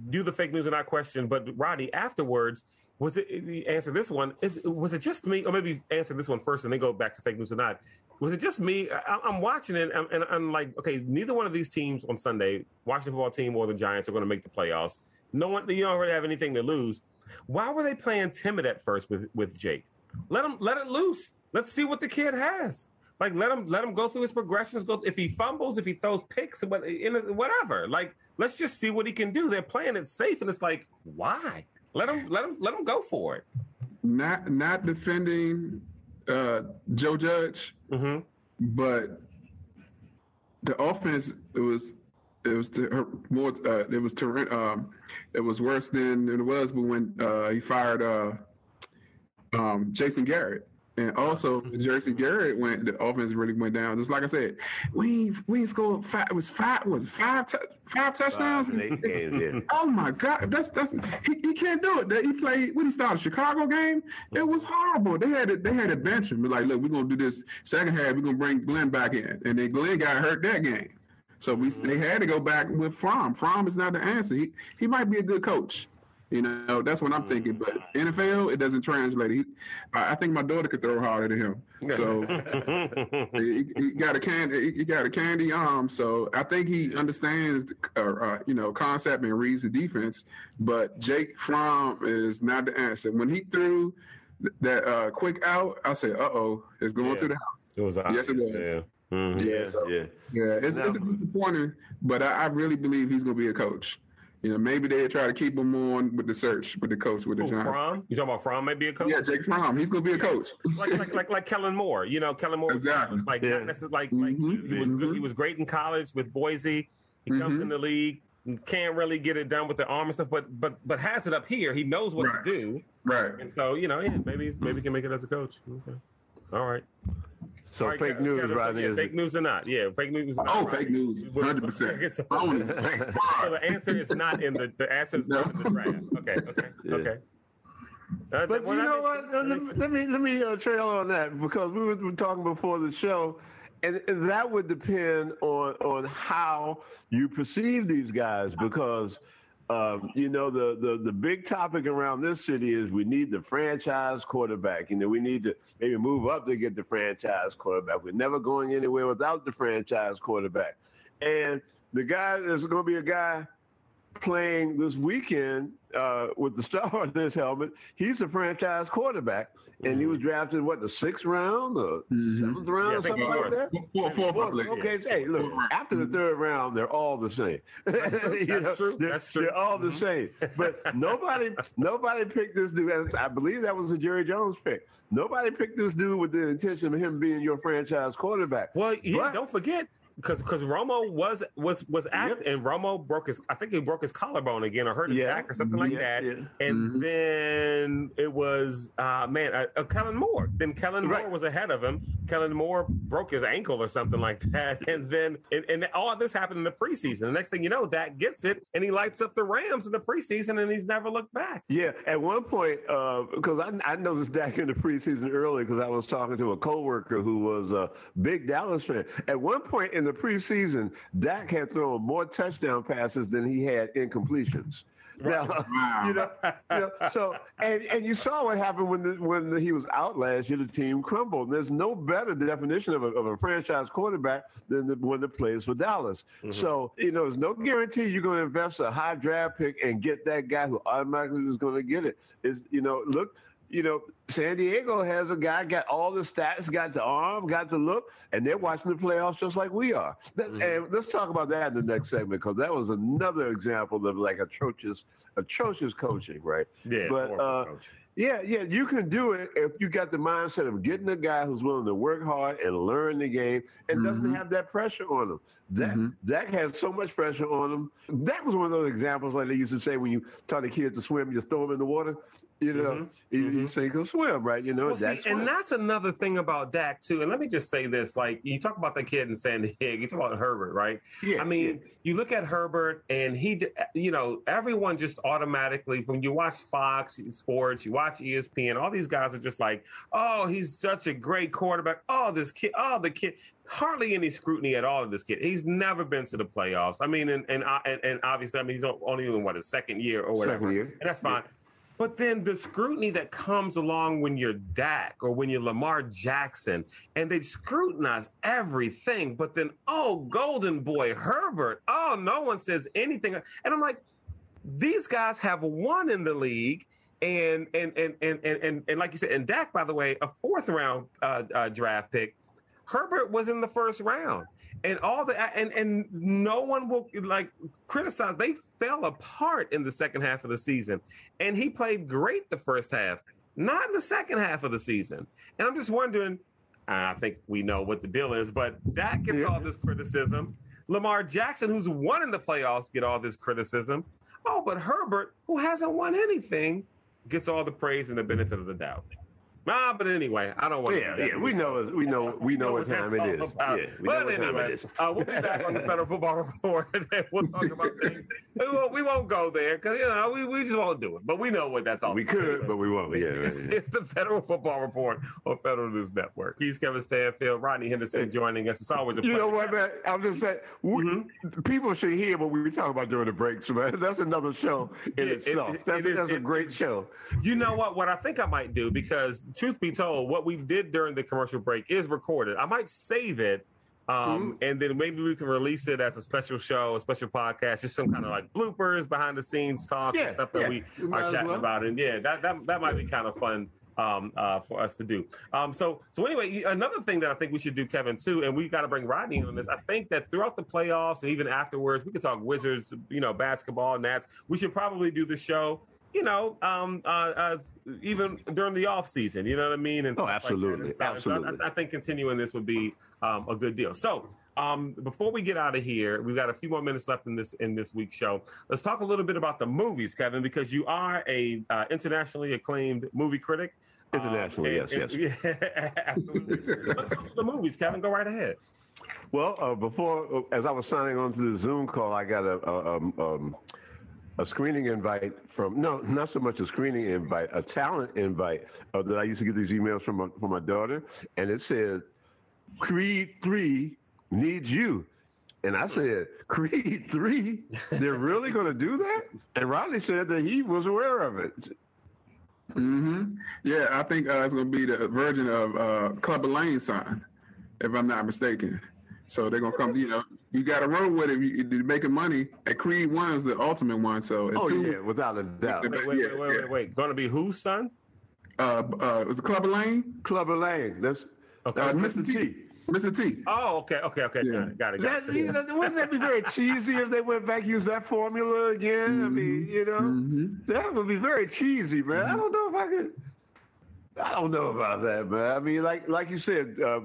[SPEAKER 3] do the fake news or not question. But Rodney, afterwards, was it answer this one? Is, was it just me, or maybe answer this one first and then go back to fake news or not? Was it just me? I, am watching it and, and I'm like, okay, neither one of these teams on Sunday, Washington football team or the Giants, are going to make the playoffs. No one, you don't really have anything to lose. Why were they playing timid at first with with Jake? Let them let it loose. Let's see what the kid has. Like let him let him go through his progressions. Go if he fumbles, if he throws picks, whatever. Like let's just see what he can do. They're playing it safe, and it's like why? Let him let him let him go for it.
[SPEAKER 5] Not not defending uh, Joe Judge, mm-hmm. but the offense it was it was to, more uh, it was to um, it was worse than it was when uh, he fired uh, um, Jason Garrett. And also, Jason Garrett went. The offense really went down. Just like I said, we we scored five. It was five. Was five five touchdowns? Five games, oh my God, that's that's he, he can't do it. He played when he started Chicago game. It was horrible. They had it. they had to bench him. Like, look, we're gonna do this second half. We're gonna bring Glenn back in, and then Glenn got hurt that game. So we mm-hmm. they had to go back with Fromm. Fromm is not the answer. He he might be a good coach, You know, that's what I'm thinking. But NFL, it doesn't translate. He, I think my daughter could throw harder than him. So he, he, got a candy, he got a candy arm. So I think he understands, uh, uh, you know, concept and reads the defense. But Jake Fromm is not the answer. When he threw that uh, quick out, I said, "Uh oh, it's going yeah. to the house."
[SPEAKER 3] It was
[SPEAKER 5] obvious, yes, it was.
[SPEAKER 3] Yeah.
[SPEAKER 5] Mm-hmm. Yeah, so, yeah, yeah. It's, now, it's disappointing, but I, I really believe he's going to be a coach. You know, maybe they try to keep him on with the search with the coach with the Giants.
[SPEAKER 3] Fromm? You talking about Fromm? Maybe a coach?
[SPEAKER 5] Yeah, Jake Fromm. He's gonna be a coach.
[SPEAKER 3] like, like like like Kellen Moore. You know, Kellen Moore.
[SPEAKER 5] Exactly.
[SPEAKER 3] Was like yeah. not necessarily like, like mm-hmm. he, was mm-hmm. he was great in college with Boise. He mm-hmm. comes in the league, can't really get it done with the arm and stuff, but but but has it up here. He knows what
[SPEAKER 5] right.
[SPEAKER 3] to do.
[SPEAKER 5] Right.
[SPEAKER 3] And so you know, yeah, maybe maybe he can make it as a coach. Okay. All right.
[SPEAKER 4] So right, fake news, right?
[SPEAKER 3] Yeah, fake news or not? Yeah, fake news.
[SPEAKER 5] oh,
[SPEAKER 3] not,
[SPEAKER 5] fake news, hundred percent. so
[SPEAKER 3] the answer is not in the the answer is no. not in the draft. Okay, okay, yeah. okay.
[SPEAKER 4] Uh, but you know what? Let, let, me let me uh, trail on that because we were, we were talking before the show, and, and that would depend on on how you perceive these guys because um, you know, the, the the big topic around this city is we need the franchise quarterback. You know, we need to maybe move up to get the franchise quarterback. We're never going anywhere without the franchise quarterback. And the guy, there's going to be a guy playing this weekend uh, with the star on his helmet. He's a franchise quarterback and mm-hmm. he was drafted what the sixth round the mm-hmm. seventh round yeah, or something like that.
[SPEAKER 5] Four, four, four,
[SPEAKER 4] okay, yeah. hey, look, after the third round, they're all the same.
[SPEAKER 3] That's true. That's, know, true.
[SPEAKER 4] They're,
[SPEAKER 3] That's true.
[SPEAKER 4] They're all the mm-hmm. same. But nobody, nobody picked this dude. I believe that was a Jerry Jones pick. Nobody picked this dude with the intention of him being your franchise quarterback.
[SPEAKER 3] Well, yeah, but, don't forget because because Romo was was was active yep. and Romo broke his I think he broke his collarbone again or hurt his yeah. back or something like yeah, that. Yeah. And mm-hmm. then it was uh, man uh, uh, Kellen Moore. Then Kellen right. Moore was ahead of him. Kellen Moore broke his ankle or something like that. And then and, and all this happened in the preseason. The next thing you know, Dak gets it and he lights up the Rams in the preseason and he's never looked back.
[SPEAKER 4] Yeah, at one point because uh, I I noticed Dak in the preseason early because I was talking to a coworker who was a big Dallas fan. At one point in the preseason, Dak had thrown more touchdown passes than he had incompletions. Now, wow. you, know, you know, so and and you saw what happened when the, when the, he was out last year. The team crumbled. There's no better definition of a, of a franchise quarterback than the one that plays for Dallas. Mm-hmm. So you know, there's no guarantee you're going to invest a high draft pick and get that guy who automatically is going to get it. Is you know, look, you know, San Diego has a guy got all the stats, got the arm, got the look, and they're watching the playoffs just like we are. Mm-hmm. And let's talk about that in the next segment because that was another example of like atrocious, atrocious coaching, right?
[SPEAKER 3] Yeah,
[SPEAKER 4] but uh, yeah, yeah, you can do it if you got the mindset of getting a guy who's willing to work hard and learn the game and mm-hmm. doesn't have that pressure on him. Dak, mm-hmm. Dak has so much pressure on him. That was one of those examples like they used to say when you taught a kid to swim, you throw him in the water. You know, mm-hmm. he, mm-hmm. sink or swim, right? You know,
[SPEAKER 3] well, see, and that's another thing about Dak too. And let me just say this: like you talk about the kid in San Diego, you talk about Herbert, right?
[SPEAKER 4] Yeah.
[SPEAKER 3] I mean,
[SPEAKER 4] yeah.
[SPEAKER 3] you look at Herbert, and he, you know, everyone just automatically when you watch Fox Sports, you watch ESPN, all these guys are just like, oh, he's such a great quarterback. Oh, this kid, oh, the kid. Hardly any scrutiny at all of this kid. He's never been to the playoffs. I mean, and and and, and obviously, I mean, he's only in what his second year or whatever,
[SPEAKER 4] year.
[SPEAKER 3] and that's fine. Yeah. But then the scrutiny that comes along when you're Dak or when you're Lamar Jackson, and they scrutinize everything. But then, oh, Golden Boy Herbert, oh, no one says anything. And I'm like, these guys have won in the league. And and and and and and, and like you said, and Dak, by the way, a fourth round uh, uh, draft pick. Herbert was in the first round and all the and and no one will like criticize. They fell apart in the second half of the season, and he played great the first half, not in the second half of the season. And I'm just wondering. I think we know what the deal is, but Dak gets yeah. all this criticism. Lamar Jackson, who's won in the playoffs, get all this criticism. Oh, but Herbert, who hasn't won anything, gets all the praise and the benefit of the doubt. Ah, but anyway, I don't want.
[SPEAKER 4] Yeah, to yeah, we know, we know, we know, what time it is. Yeah,
[SPEAKER 3] but anyway, uh, we'll be back on the Federal Football Report, and we'll talk about things. We won't, we won't go there because you know we, we just won't do it. But we know what that's all. About.
[SPEAKER 4] We
[SPEAKER 3] about.
[SPEAKER 4] could, but we won't. Yeah,
[SPEAKER 3] it's, it's, the Federal Football Report on Federal News Network. He's Kevin Stanfield, Rodney Henderson joining us. It's always a
[SPEAKER 4] you
[SPEAKER 3] pleasure.
[SPEAKER 4] know what, man? I'm just saying, mm-hmm. people should hear what we talk about during the breaks, man. That's another show in it, itself. It, that's, it that's is, a great show.
[SPEAKER 3] You know what? What I think I might do because, truth be told, what we did during the commercial break is recorded. I might save it. Um, mm-hmm. and then maybe we can release it as a special show, a special podcast, just some kind of like bloopers, behind the scenes talk, yeah, and stuff that yeah. we are chatting well. about. And yeah, that, that that might be kind of fun um, uh, for us to do. Um, so, so anyway, another thing that I think we should do, Kevin, too, and we got to bring Rodney on this. I think that throughout the playoffs and even afterwards, we could talk Wizards, you know, basketball, Nats. We should probably do the show you know, um, uh, uh, even during the off season. You know what I mean?
[SPEAKER 4] And oh, absolutely, like so, absolutely.
[SPEAKER 3] So I, I, think continuing this would be um, a good deal. So. Um, before we get out of here, we've got a few more minutes left in this in this week's show. Let's talk a little bit about the movies, Kevin, because you are a uh, internationally acclaimed movie critic.
[SPEAKER 4] Internationally, um, and, yes,
[SPEAKER 3] and, yes. Yeah, absolutely. Let's go to the movies, Kevin. Go right ahead.
[SPEAKER 4] Well, uh, before, as I was signing on to the Zoom call, I got a, a, um, um a screening invite from no, not so much a screening invite, a talent invite uh, that I used to get these emails from my, from my daughter, and it said, "Creed Three needs you." And I said, Creed 3? They're really going to do that? And Rodney said that he was aware of it.
[SPEAKER 5] Mm-hmm. Yeah, I think uh, it's going to be the version of uh, Clubber Lang sign, if I'm not mistaken. So they're gonna come. You know, you got to roll with it. You, are making money. And Creed One is the ultimate one. So
[SPEAKER 4] oh two, yeah, without a doubt.
[SPEAKER 3] Wait, wait, yeah, wait, wait, yeah. wait, Gonna be whose son?
[SPEAKER 5] Uh, uh, was it Clubber Lang?
[SPEAKER 4] Clubber Lang. That's okay. Uh,
[SPEAKER 5] Mr. T. T. Mr.
[SPEAKER 3] T. Oh, okay, okay, okay. Yeah. Got it. Got it. That,
[SPEAKER 4] you know, wouldn't that be very cheesy if they went back use that formula again? Mm-hmm. I mean, mm-hmm. you know, mm-hmm. that would be very cheesy, man. Mm-hmm. I don't know if I could. I don't know about that, man. I mean, like like you said, uh,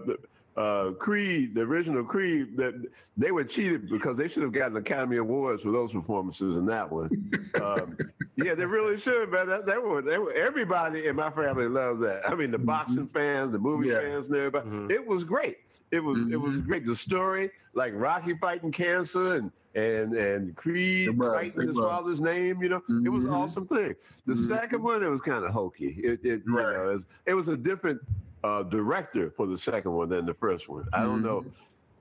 [SPEAKER 4] uh, Creed, the original Creed, that they were cheated because they should have gotten Academy Awards for those performances in that one. um, yeah, they really should, man. That, that were, they were, everybody in my family loved that. I mean, the mm-hmm. boxing fans, the movie yeah. fans, and everybody. Mm-hmm. It was great. It was mm-hmm. it was mm-hmm. great. The story, like Rocky fighting cancer and and and Creed was, fighting his was. father's name, you know, it was an mm-hmm. awesome thing. The second one, it was kind of hokey. It, it right. you know, it was, it was a different uh, director for the second one than the first one. I don't know. Mm-hmm.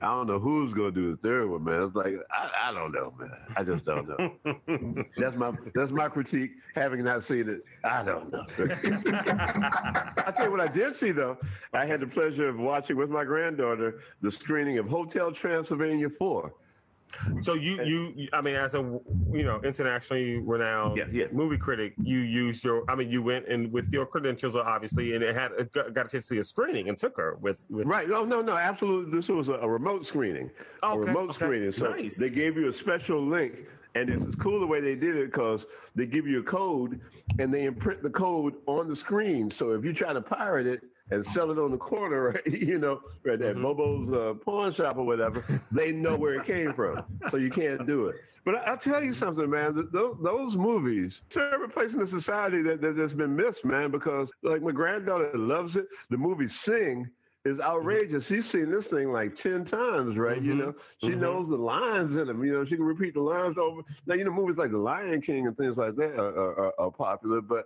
[SPEAKER 4] I don't know who's gonna do the third one, man. It's like I, I don't know, man. I just don't know. that's my that's my critique. Having not seen it, I don't know. I tell you what I did see though. I had the pleasure of watching with my granddaughter the screening of Hotel Transylvania Four. Mm.
[SPEAKER 3] So you, you, I mean, as a you know internationally renowned yeah, yeah. movie critic, you used your, I mean, you went and with your credentials, obviously, and it had got a chance to see a screening and took her with. with...
[SPEAKER 4] Right? No, no, no, absolutely. This was a, a remote screening, okay, a remote okay. screening. So nice. they gave you a special link, and it's cool the way they did it because they give you a code and they imprint the code on the screen. So if you try to pirate it and sell it on the corner, right, you know, right at mm-hmm. Bobo's uh, pawn shop or whatever, they know where it came from. So you can't do it. But I, will tell you something, man. Those, those movies serve a place in the society that, that has been missed, man. Because like my granddaughter loves it. The movie Sing is mm-hmm. outrageous. She's seen this thing like ten times, right? Mm-hmm. You know, she mm-hmm. knows the lines in them. You know, she can repeat the lines over. Now, you know, movies like The Lion King and things like that are, are, are popular, but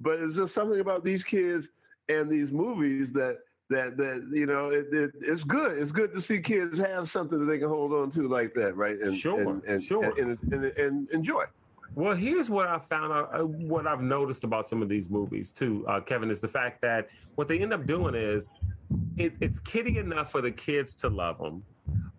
[SPEAKER 4] but it's just something about these kids and these movies that that that you know it, it, it's good. It's good to see kids have something that they can hold on to like that, right?
[SPEAKER 3] And sure,
[SPEAKER 4] and, and
[SPEAKER 3] sure,
[SPEAKER 4] and, and, and, enjoy.
[SPEAKER 3] Well, here's what I found out. Uh, what I've noticed about some of these movies too, uh, Kevin, is the fact that what they end up doing is it, it's kiddie enough for the kids to love them,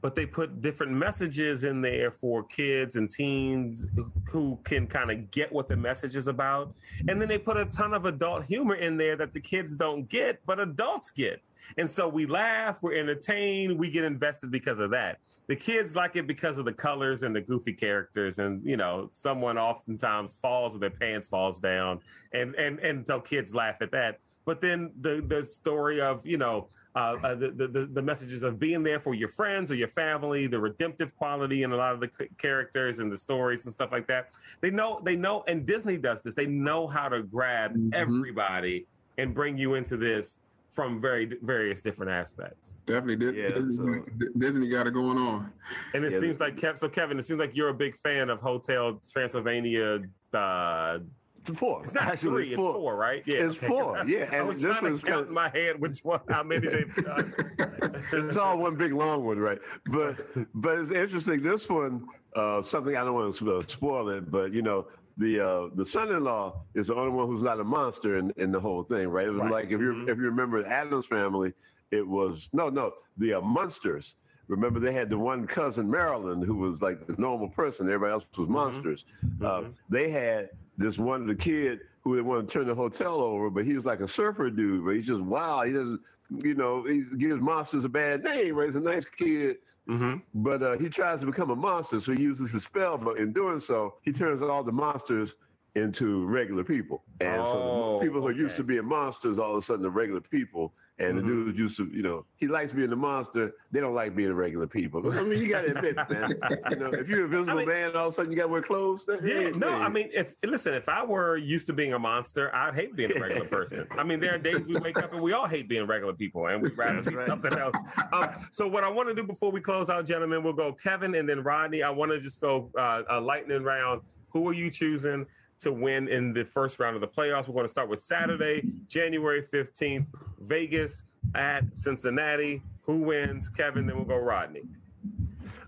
[SPEAKER 3] but they put different messages in there for kids and teens who can kind of get what the message is about. And then they put a ton of adult humor in there that the kids don't get, but adults get. And so we laugh, we're entertained, we get invested because of that. The kids like it because of the colors and the goofy characters, and you know, someone oftentimes falls or their pants falls down, and and and so kids laugh at that. But then the the story of you know uh, uh, the, the, the messages of being there for your friends or your family, the redemptive quality in a lot of the characters and the stories and stuff like that. They know, they know, and Disney does this. They know how to grab mm-hmm. everybody and bring you into this from very various different aspects.
[SPEAKER 5] Definitely,
[SPEAKER 4] Yeah,
[SPEAKER 5] Disney,
[SPEAKER 4] so-
[SPEAKER 5] Disney got it going on.
[SPEAKER 3] And it
[SPEAKER 4] Yeah,
[SPEAKER 3] seems like Kev, so Kevin, it seems like you're a big fan of Hotel Transylvania. Uh,
[SPEAKER 4] It's four.
[SPEAKER 3] it's not
[SPEAKER 4] Actually,
[SPEAKER 3] three, it's four, right? Yeah,
[SPEAKER 4] It's four, yeah,
[SPEAKER 3] I
[SPEAKER 4] and
[SPEAKER 3] was
[SPEAKER 4] this
[SPEAKER 3] trying to count in my head which one, how many they've done.
[SPEAKER 4] it's all one big long one, right? But but it's interesting. This one, uh, something I don't want to spoil it, but you know, the uh, the son-in-law is the only one who's not a monster in, in the whole thing, right? It was
[SPEAKER 3] Right.
[SPEAKER 4] like if you
[SPEAKER 3] Mhm.
[SPEAKER 4] if you remember the Addams family, it was no no the uh, Munsters. Remember they had the one cousin Marilyn who was like the normal person. Everybody else was monsters. Uh,
[SPEAKER 3] Mhm.
[SPEAKER 4] they had this one the kid who they wanted to turn the hotel over, but he was like a surfer dude. But he's just wild. He doesn't, you know, he gives monsters a bad name. Right? He's a nice kid,
[SPEAKER 3] Mhm.
[SPEAKER 4] but uh, he tries to become a monster. So he uses his spell, but in doing so, he turns all the monsters into regular people. And so
[SPEAKER 3] Oh,
[SPEAKER 4] the people who are used to being monsters, all of a sudden, are regular people. And
[SPEAKER 3] Mhm.
[SPEAKER 4] the dudes used to, you know, he likes being a monster. They don't like being regular people. I mean, you got to admit, man. You know, if you're a visible
[SPEAKER 3] I mean-
[SPEAKER 4] man, all of a sudden you got to wear clothes. that-
[SPEAKER 3] Yeah, no. I mean, if listen, if I were used to being a monster, I'd hate being a regular person. I mean, there are days we wake up and we all hate being regular people, and we'd rather be
[SPEAKER 4] Right.
[SPEAKER 3] something else. Um, so, what I want to do before we close out, gentlemen, we'll go Kevin and then Rodney. I want to just go uh, a lightning round. Who are you choosing to win in the first round of the playoffs? We're going to start with Saturday, January fifteenth, Vegas at Cincinnati. Who wins? Kevin. Then we'll go Rodney.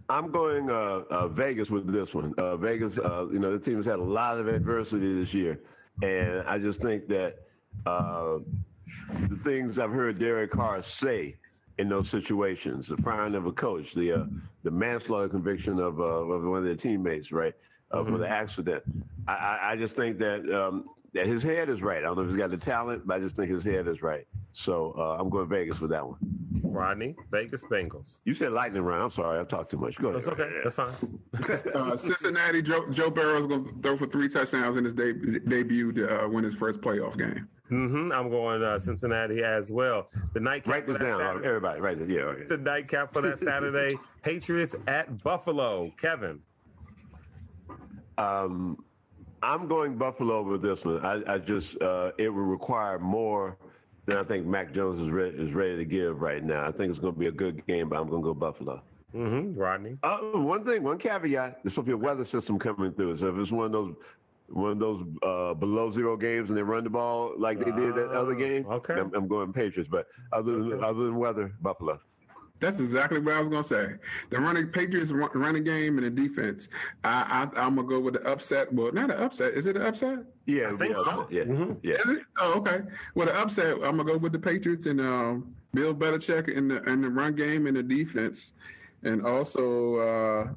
[SPEAKER 4] I'm going uh, uh, Vegas with this one. Uh, Vegas, uh, you know, the team has had a lot of adversity this year, and I just think that uh, the things I've heard Derek Carr say in those situations, the firing of a coach, the uh, the manslaughter conviction of, of one of their teammates, right, uh, for the accident. I, I, I just think that um, that his head is right. I don't know if he's got the talent, but I just think his head is right. So uh, I'm going Vegas with that one.
[SPEAKER 3] Rodney, Vegas Bengals.
[SPEAKER 4] You said lightning round. I'm sorry, I've talked too much. Go ahead.
[SPEAKER 3] That's okay. That's fine.
[SPEAKER 5] Uh, Cincinnati, Joe, Joe Burrow's going to throw for three touchdowns in his de- debut to uh, win his first playoff game.
[SPEAKER 3] Mm-hmm. I'm going uh, Cincinnati as well. The nightcap
[SPEAKER 4] Write
[SPEAKER 3] for
[SPEAKER 4] this
[SPEAKER 3] that
[SPEAKER 4] down,
[SPEAKER 3] Saturday-
[SPEAKER 4] everybody. Write it. Yeah. Okay.
[SPEAKER 3] The nightcap for that Saturday. Patriots at Buffalo. Kevin.
[SPEAKER 4] Um, I'm going Buffalo with this one. I, I just uh, it will require more than I think Mac Jones is ready is ready to give right now. I think it's going to be a good game, but I'm going to go Buffalo.
[SPEAKER 3] hmm Rodney.
[SPEAKER 4] Uh, one thing, one caveat: supposed to be a weather system coming through. So if it's one of those one of those uh, below zero games and they run the ball like they did that other
[SPEAKER 3] Ah,
[SPEAKER 4] game,
[SPEAKER 3] okay.
[SPEAKER 4] I'm, I'm going Patriots. But other than
[SPEAKER 3] Okay.
[SPEAKER 4] other than weather, Buffalo.
[SPEAKER 5] That's exactly what I was going to say. The running Patriots run- running game and the defense. I, I, I'm going to go with the upset. Well, not an upset. Is it an upset?
[SPEAKER 4] Yeah,
[SPEAKER 3] I think
[SPEAKER 4] yeah,
[SPEAKER 3] so.
[SPEAKER 4] Yeah,
[SPEAKER 3] Mhm.
[SPEAKER 4] yeah.
[SPEAKER 5] Is it? Oh, okay. Well, the upset. I'm gonna go with the Patriots and um, Bill Belichick in the in the run game and the defense, and also uh,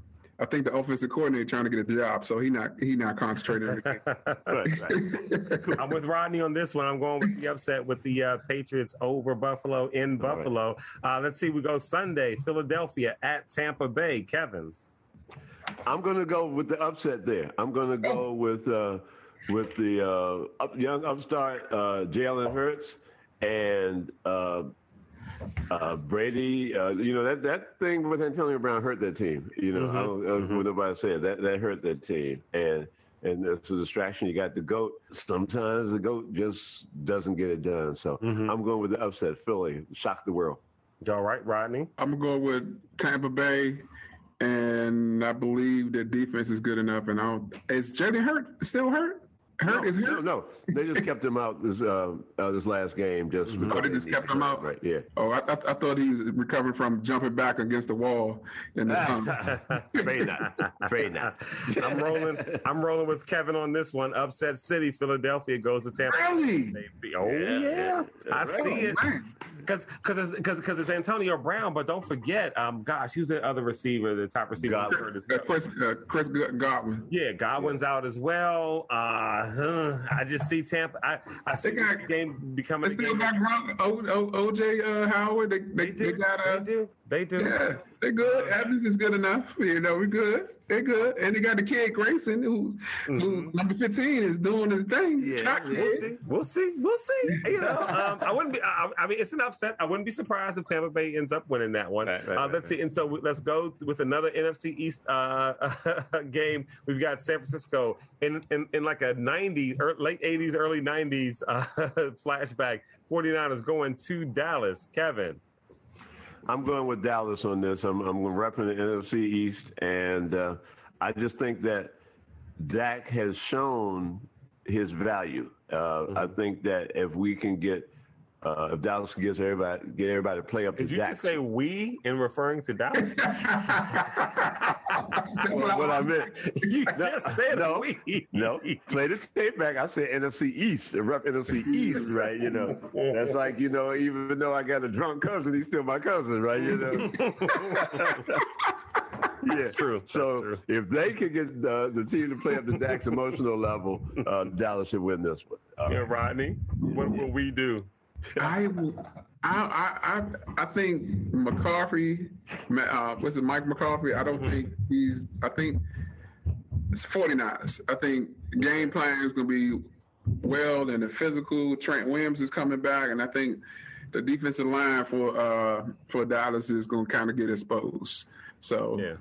[SPEAKER 5] I think the offensive coordinator trying to get a job, so he not he not concentrating. on.
[SPEAKER 4] Right, right.
[SPEAKER 3] I'm with Rodney on this one. I'm going with the upset with the uh, Patriots over Buffalo in
[SPEAKER 4] All right.
[SPEAKER 3] Buffalo. Uh, let's see. We go Sunday, Philadelphia at Tampa Bay. Kevin.
[SPEAKER 4] I'm going to go with the upset there. I'm going to go with uh, with the uh, up, young upstart uh, Jalen Hurts and uh, Brady. Uh, you know that that thing with Antonio Brown hurt that team. You know, I don't, I don't know what nobody said that that hurt that team, and and it's a distraction. You got the goat. Sometimes the goat just doesn't get it done. So
[SPEAKER 3] Mhm.
[SPEAKER 4] I'm going with the upset. Philly shock the world.
[SPEAKER 3] All right, Rodney.
[SPEAKER 5] I'm gonna go with Tampa Bay, and I believe their defense is good enough. And I don't, is Jalen Hurt still hurt? Hurt
[SPEAKER 4] no,
[SPEAKER 5] is
[SPEAKER 4] no,
[SPEAKER 5] hurt.
[SPEAKER 4] no. They just kept him out this uh, uh, this last game just because
[SPEAKER 5] Oh, they just kept him
[SPEAKER 4] him,
[SPEAKER 5] out?
[SPEAKER 4] Right? Yeah.
[SPEAKER 5] Oh, I, I, I thought he was recovering from jumping back against the wall in the
[SPEAKER 4] Afraid not. Afraid not.
[SPEAKER 3] I'm rolling. I'm rolling with Kevin on this one. Upset City, Philadelphia goes to Tampa.
[SPEAKER 5] Really?
[SPEAKER 3] Oh
[SPEAKER 4] Yeah,
[SPEAKER 3] yeah,
[SPEAKER 4] yeah.
[SPEAKER 3] I
[SPEAKER 4] Right.
[SPEAKER 3] see it. Because because because because it's Antonio Brown, but don't forget, um, gosh, who's the other receiver, the top receiver?
[SPEAKER 4] Godwin.
[SPEAKER 3] who's hurt as
[SPEAKER 5] Uh. Chris, uh, Chris Godwin.
[SPEAKER 3] Yeah, Godwin's out as well. Uh, huh, I just see Tampa. I, I see
[SPEAKER 5] got-
[SPEAKER 3] this game becoming.
[SPEAKER 5] They
[SPEAKER 3] a
[SPEAKER 5] still
[SPEAKER 3] game
[SPEAKER 5] got Gronk, o, o, OJ uh, Howard. They, they,
[SPEAKER 3] They
[SPEAKER 5] they, got uh,
[SPEAKER 3] they do. They do.
[SPEAKER 5] Yeah, they're good. Evans is good enough. You know, we're good. They're good. And they got the kid Grayson, who's, mm-hmm. who's number 15, is doing his thing.
[SPEAKER 3] Yeah, we'll see. We'll see. We'll see. You know, um, I wouldn't be, I, I, mean, it's an upset. I wouldn't be surprised if Tampa Bay ends up winning that one. Right, right, uh, let's right, see. And so let's go with another NFC East uh, game. We've got San Francisco in, in, in like a 90s, late 80s, early 90s uh, flashback. 49ers going to Dallas. Kevin.
[SPEAKER 4] I'm going with Dallas on this. I'm, I'm repping the NFC East, and uh, I just think that Dak has shown his value. Uh, mm-hmm. I think that if we can get uh, if Dallas gets everybody get everybody to play up
[SPEAKER 3] Did
[SPEAKER 4] to
[SPEAKER 3] you
[SPEAKER 4] Dak.
[SPEAKER 3] just say we in referring to Dallas?
[SPEAKER 4] That's what, what I, meant.
[SPEAKER 3] You just said
[SPEAKER 4] no,
[SPEAKER 3] we.
[SPEAKER 4] No, play the tape back. I said NFC East, rep NFC East, right? You know, that's like you know, even though I got a drunk cousin, he's still my cousin, right? You know.
[SPEAKER 3] yeah, true.
[SPEAKER 4] So
[SPEAKER 3] true.
[SPEAKER 4] if they can get the, the team to play up to Dak's emotional level, uh, Dallas should win this one.
[SPEAKER 3] Uh, yeah, Rodney, what will we do?
[SPEAKER 5] I, I, I, I think McCarthy, uh, what's it, Mike McCarthy? I don't mm-hmm. think he's. I think it's 49ers. I think game plan is going to be well and the physical. Trent Williams is coming back, and I think the defensive line for uh, for Dallas is going to kind of get exposed. So
[SPEAKER 3] yeah.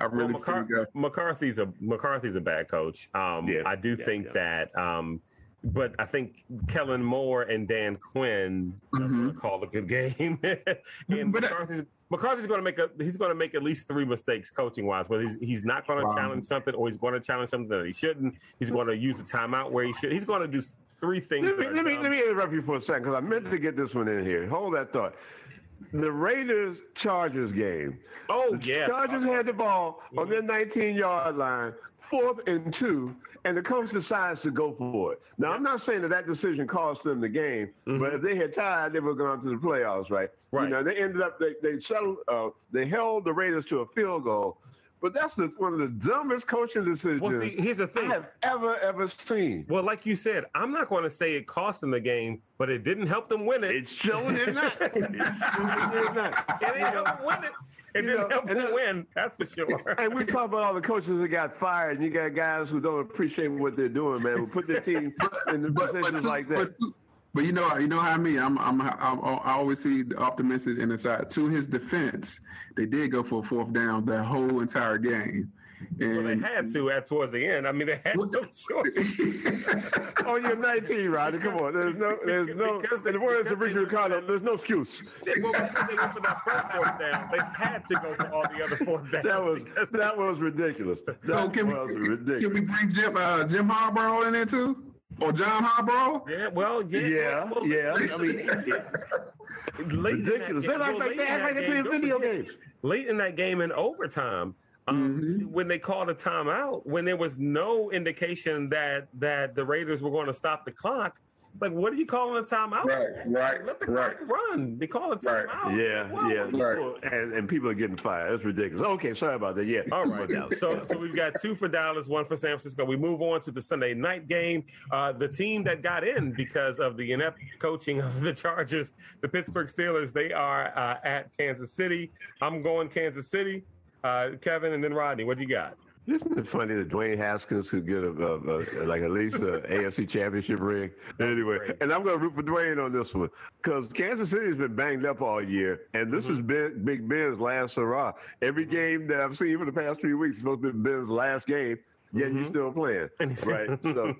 [SPEAKER 5] I really
[SPEAKER 3] well, McCar-
[SPEAKER 5] think, uh,
[SPEAKER 3] McCarthy's a McCarthy's a bad coach. Um, yeah, I do yeah, think yeah. that um, but I think Kellen Moore and Dan Quinn mm-hmm. called a good game. and but McCarthy's, McCarthy's going to make a he's going to make at least three mistakes coaching wise. Whether he's he's not going to wow. challenge something or he's going to challenge something that he shouldn't. He's going to use a timeout where he should. He's going to do three things.
[SPEAKER 4] Let me let me, let me interrupt you for a second because I meant to get this one in here. Hold that thought. The Raiders Chargers game.
[SPEAKER 3] Oh
[SPEAKER 4] the
[SPEAKER 3] yeah.
[SPEAKER 4] Chargers had the ball mm-hmm. on their 19 yard line, fourth and two and the coach decides to go for it. Now, I'm not saying that that decision cost them the game, mm-hmm. but if they had tied, they would have gone to the playoffs, right?
[SPEAKER 3] Right.
[SPEAKER 4] You know, they ended up they they settled uh, they held the Raiders to a field goal. But that's the, one of the dumbest coaching decisions
[SPEAKER 3] well, see, here's the thing.
[SPEAKER 4] I have ever, ever seen.
[SPEAKER 3] Well, like you said, I'm not going to say it cost them the game, but it didn't help them win it.
[SPEAKER 4] It sure did not. it sure did
[SPEAKER 3] not. It didn't help them win it. It didn't know, help them win, that's for sure.
[SPEAKER 4] And we talk about all the coaches that got fired, and you got guys who don't appreciate what they're doing, man. Who put their team in the positions like that.
[SPEAKER 5] But, but you know, you know how I mean. I'm, I'm, I'm, i always see the optimistic in the side. To his defense, they did go for a fourth down the whole entire game.
[SPEAKER 3] And well, they had to at towards the end. I mean, they had no choice.
[SPEAKER 4] oh, you're 19, Rodney. Come on. There's no, there's no. Because they, in the words of Richard Ricardo, there's no excuse.
[SPEAKER 3] They, well, because they went for that first fourth down, they had to go for all the other fourth downs.
[SPEAKER 4] That was that was ridiculous. That so
[SPEAKER 5] can
[SPEAKER 4] was
[SPEAKER 5] we,
[SPEAKER 4] ridiculous.
[SPEAKER 5] Can we bring Jim uh, Jim Harbaugh in there too? Or John Harbaugh?
[SPEAKER 3] Yeah, well, yeah,
[SPEAKER 4] yeah,
[SPEAKER 3] well,
[SPEAKER 4] yeah. I mean, ridiculous. They act like they act like they're playing video games.
[SPEAKER 3] Late in that game in overtime, um, mm-hmm. when they called a timeout, when there was no indication that that the Raiders were going to stop the clock, it's like, what are you calling a timeout?
[SPEAKER 5] Right, right,
[SPEAKER 3] Let the
[SPEAKER 5] right.
[SPEAKER 3] clock run. They call a timeout.
[SPEAKER 4] Right. Yeah, well, yeah. Right. And, and people are getting fired. It's ridiculous. Okay, sorry about that. Yeah.
[SPEAKER 3] All right. so so we've got two for Dallas, one for San Francisco. We move on to the Sunday night game. Uh, the team that got in because of the inept coaching of the Chargers, the Pittsburgh Steelers, they are uh, at Kansas City. I'm going Kansas City. Uh, Kevin, and then Rodney. What do you got?
[SPEAKER 4] Isn't it funny that Dwayne Haskins could get a, a, a like at least an AFC Championship ring? Anyway, and I'm going to root for Dwayne on this one because Kansas City has been banged up all year, and this mm-hmm. has been Big Ben's last hurrah. Every game that I've seen for the past three weeks is supposed to be Ben's last game. Yet mm-hmm. he's still playing, right? So,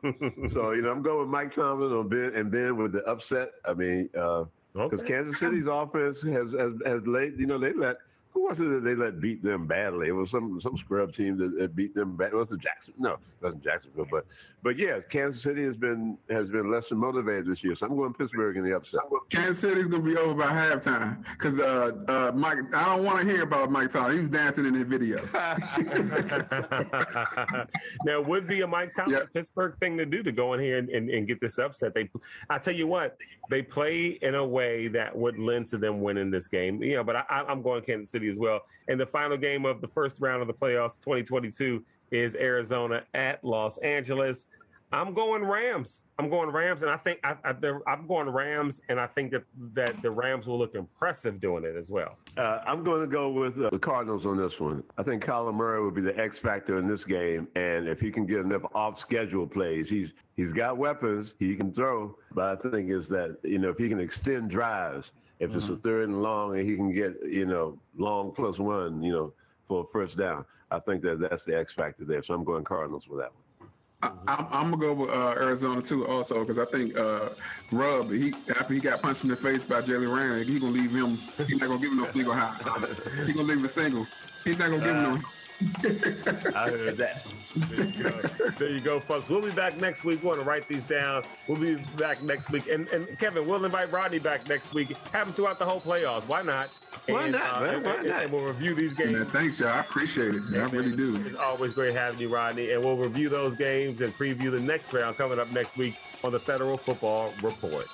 [SPEAKER 4] so you know, I'm going with Mike Tomlin on Ben and Ben with the upset. I mean, because uh, okay. Kansas City's offense has has has laid, you know, they let who was it that they let beat them badly? It was some some scrub team that, that beat them bad. It was the Jackson. No, it wasn't Jacksonville, but but yes, Kansas City has been has been less than motivated this year. So I'm going Pittsburgh in the upset.
[SPEAKER 5] Kansas City's gonna be over by halftime because uh, uh, Mike. I don't want to hear about Mike Tomlin. He was dancing in the video.
[SPEAKER 3] now, would be a Mike Tomlin yep. Pittsburgh thing to do to go in here and, and, and get this upset. They, I tell you what, they play in a way that would lend to them winning this game. You know, but I, I'm going Kansas City as well. And the final game of the first round of the playoffs 2022 is Arizona at Los Angeles. I'm going Rams. I'm going Rams, and I think I, am going Rams, and I think that that the Rams will look impressive doing it as well.
[SPEAKER 4] Uh, I'm going to go with uh, the Cardinals on this one. I think Kyler Murray will be the X factor in this game, and if he can get enough off-schedule plays, he's he's got weapons he can throw. But I think is that you know if he can extend drives, if mm-hmm. it's a mm-hmm. third and long, and he can get you know long plus one, you know, for a first down. I think that that's the X factor there. So I'm going Cardinals with that one.
[SPEAKER 5] I, am gonna go with uh, Arizona too, also, because I think uh, Rub, he after he got punched in the face by Jalen Ramsey, he gonna leave him. He's not gonna give him no single high. He's gonna leave him single. He's not gonna give him no.
[SPEAKER 4] I heard that.
[SPEAKER 3] There you, go. there you go, folks. We'll be back next week. We want to write these down. We'll be back next week. And, and Kevin, we'll invite Rodney back next week. Have him throughout the whole playoffs. Why not?
[SPEAKER 4] Why and, not, uh, man? Why
[SPEAKER 3] and,
[SPEAKER 4] not?
[SPEAKER 3] And we'll review these games.
[SPEAKER 5] Man, thanks, y'all. I appreciate it. I really do.
[SPEAKER 3] It's always great having you, Rodney. And we'll review those games and preview the next round coming up next week on the Federal Football Report.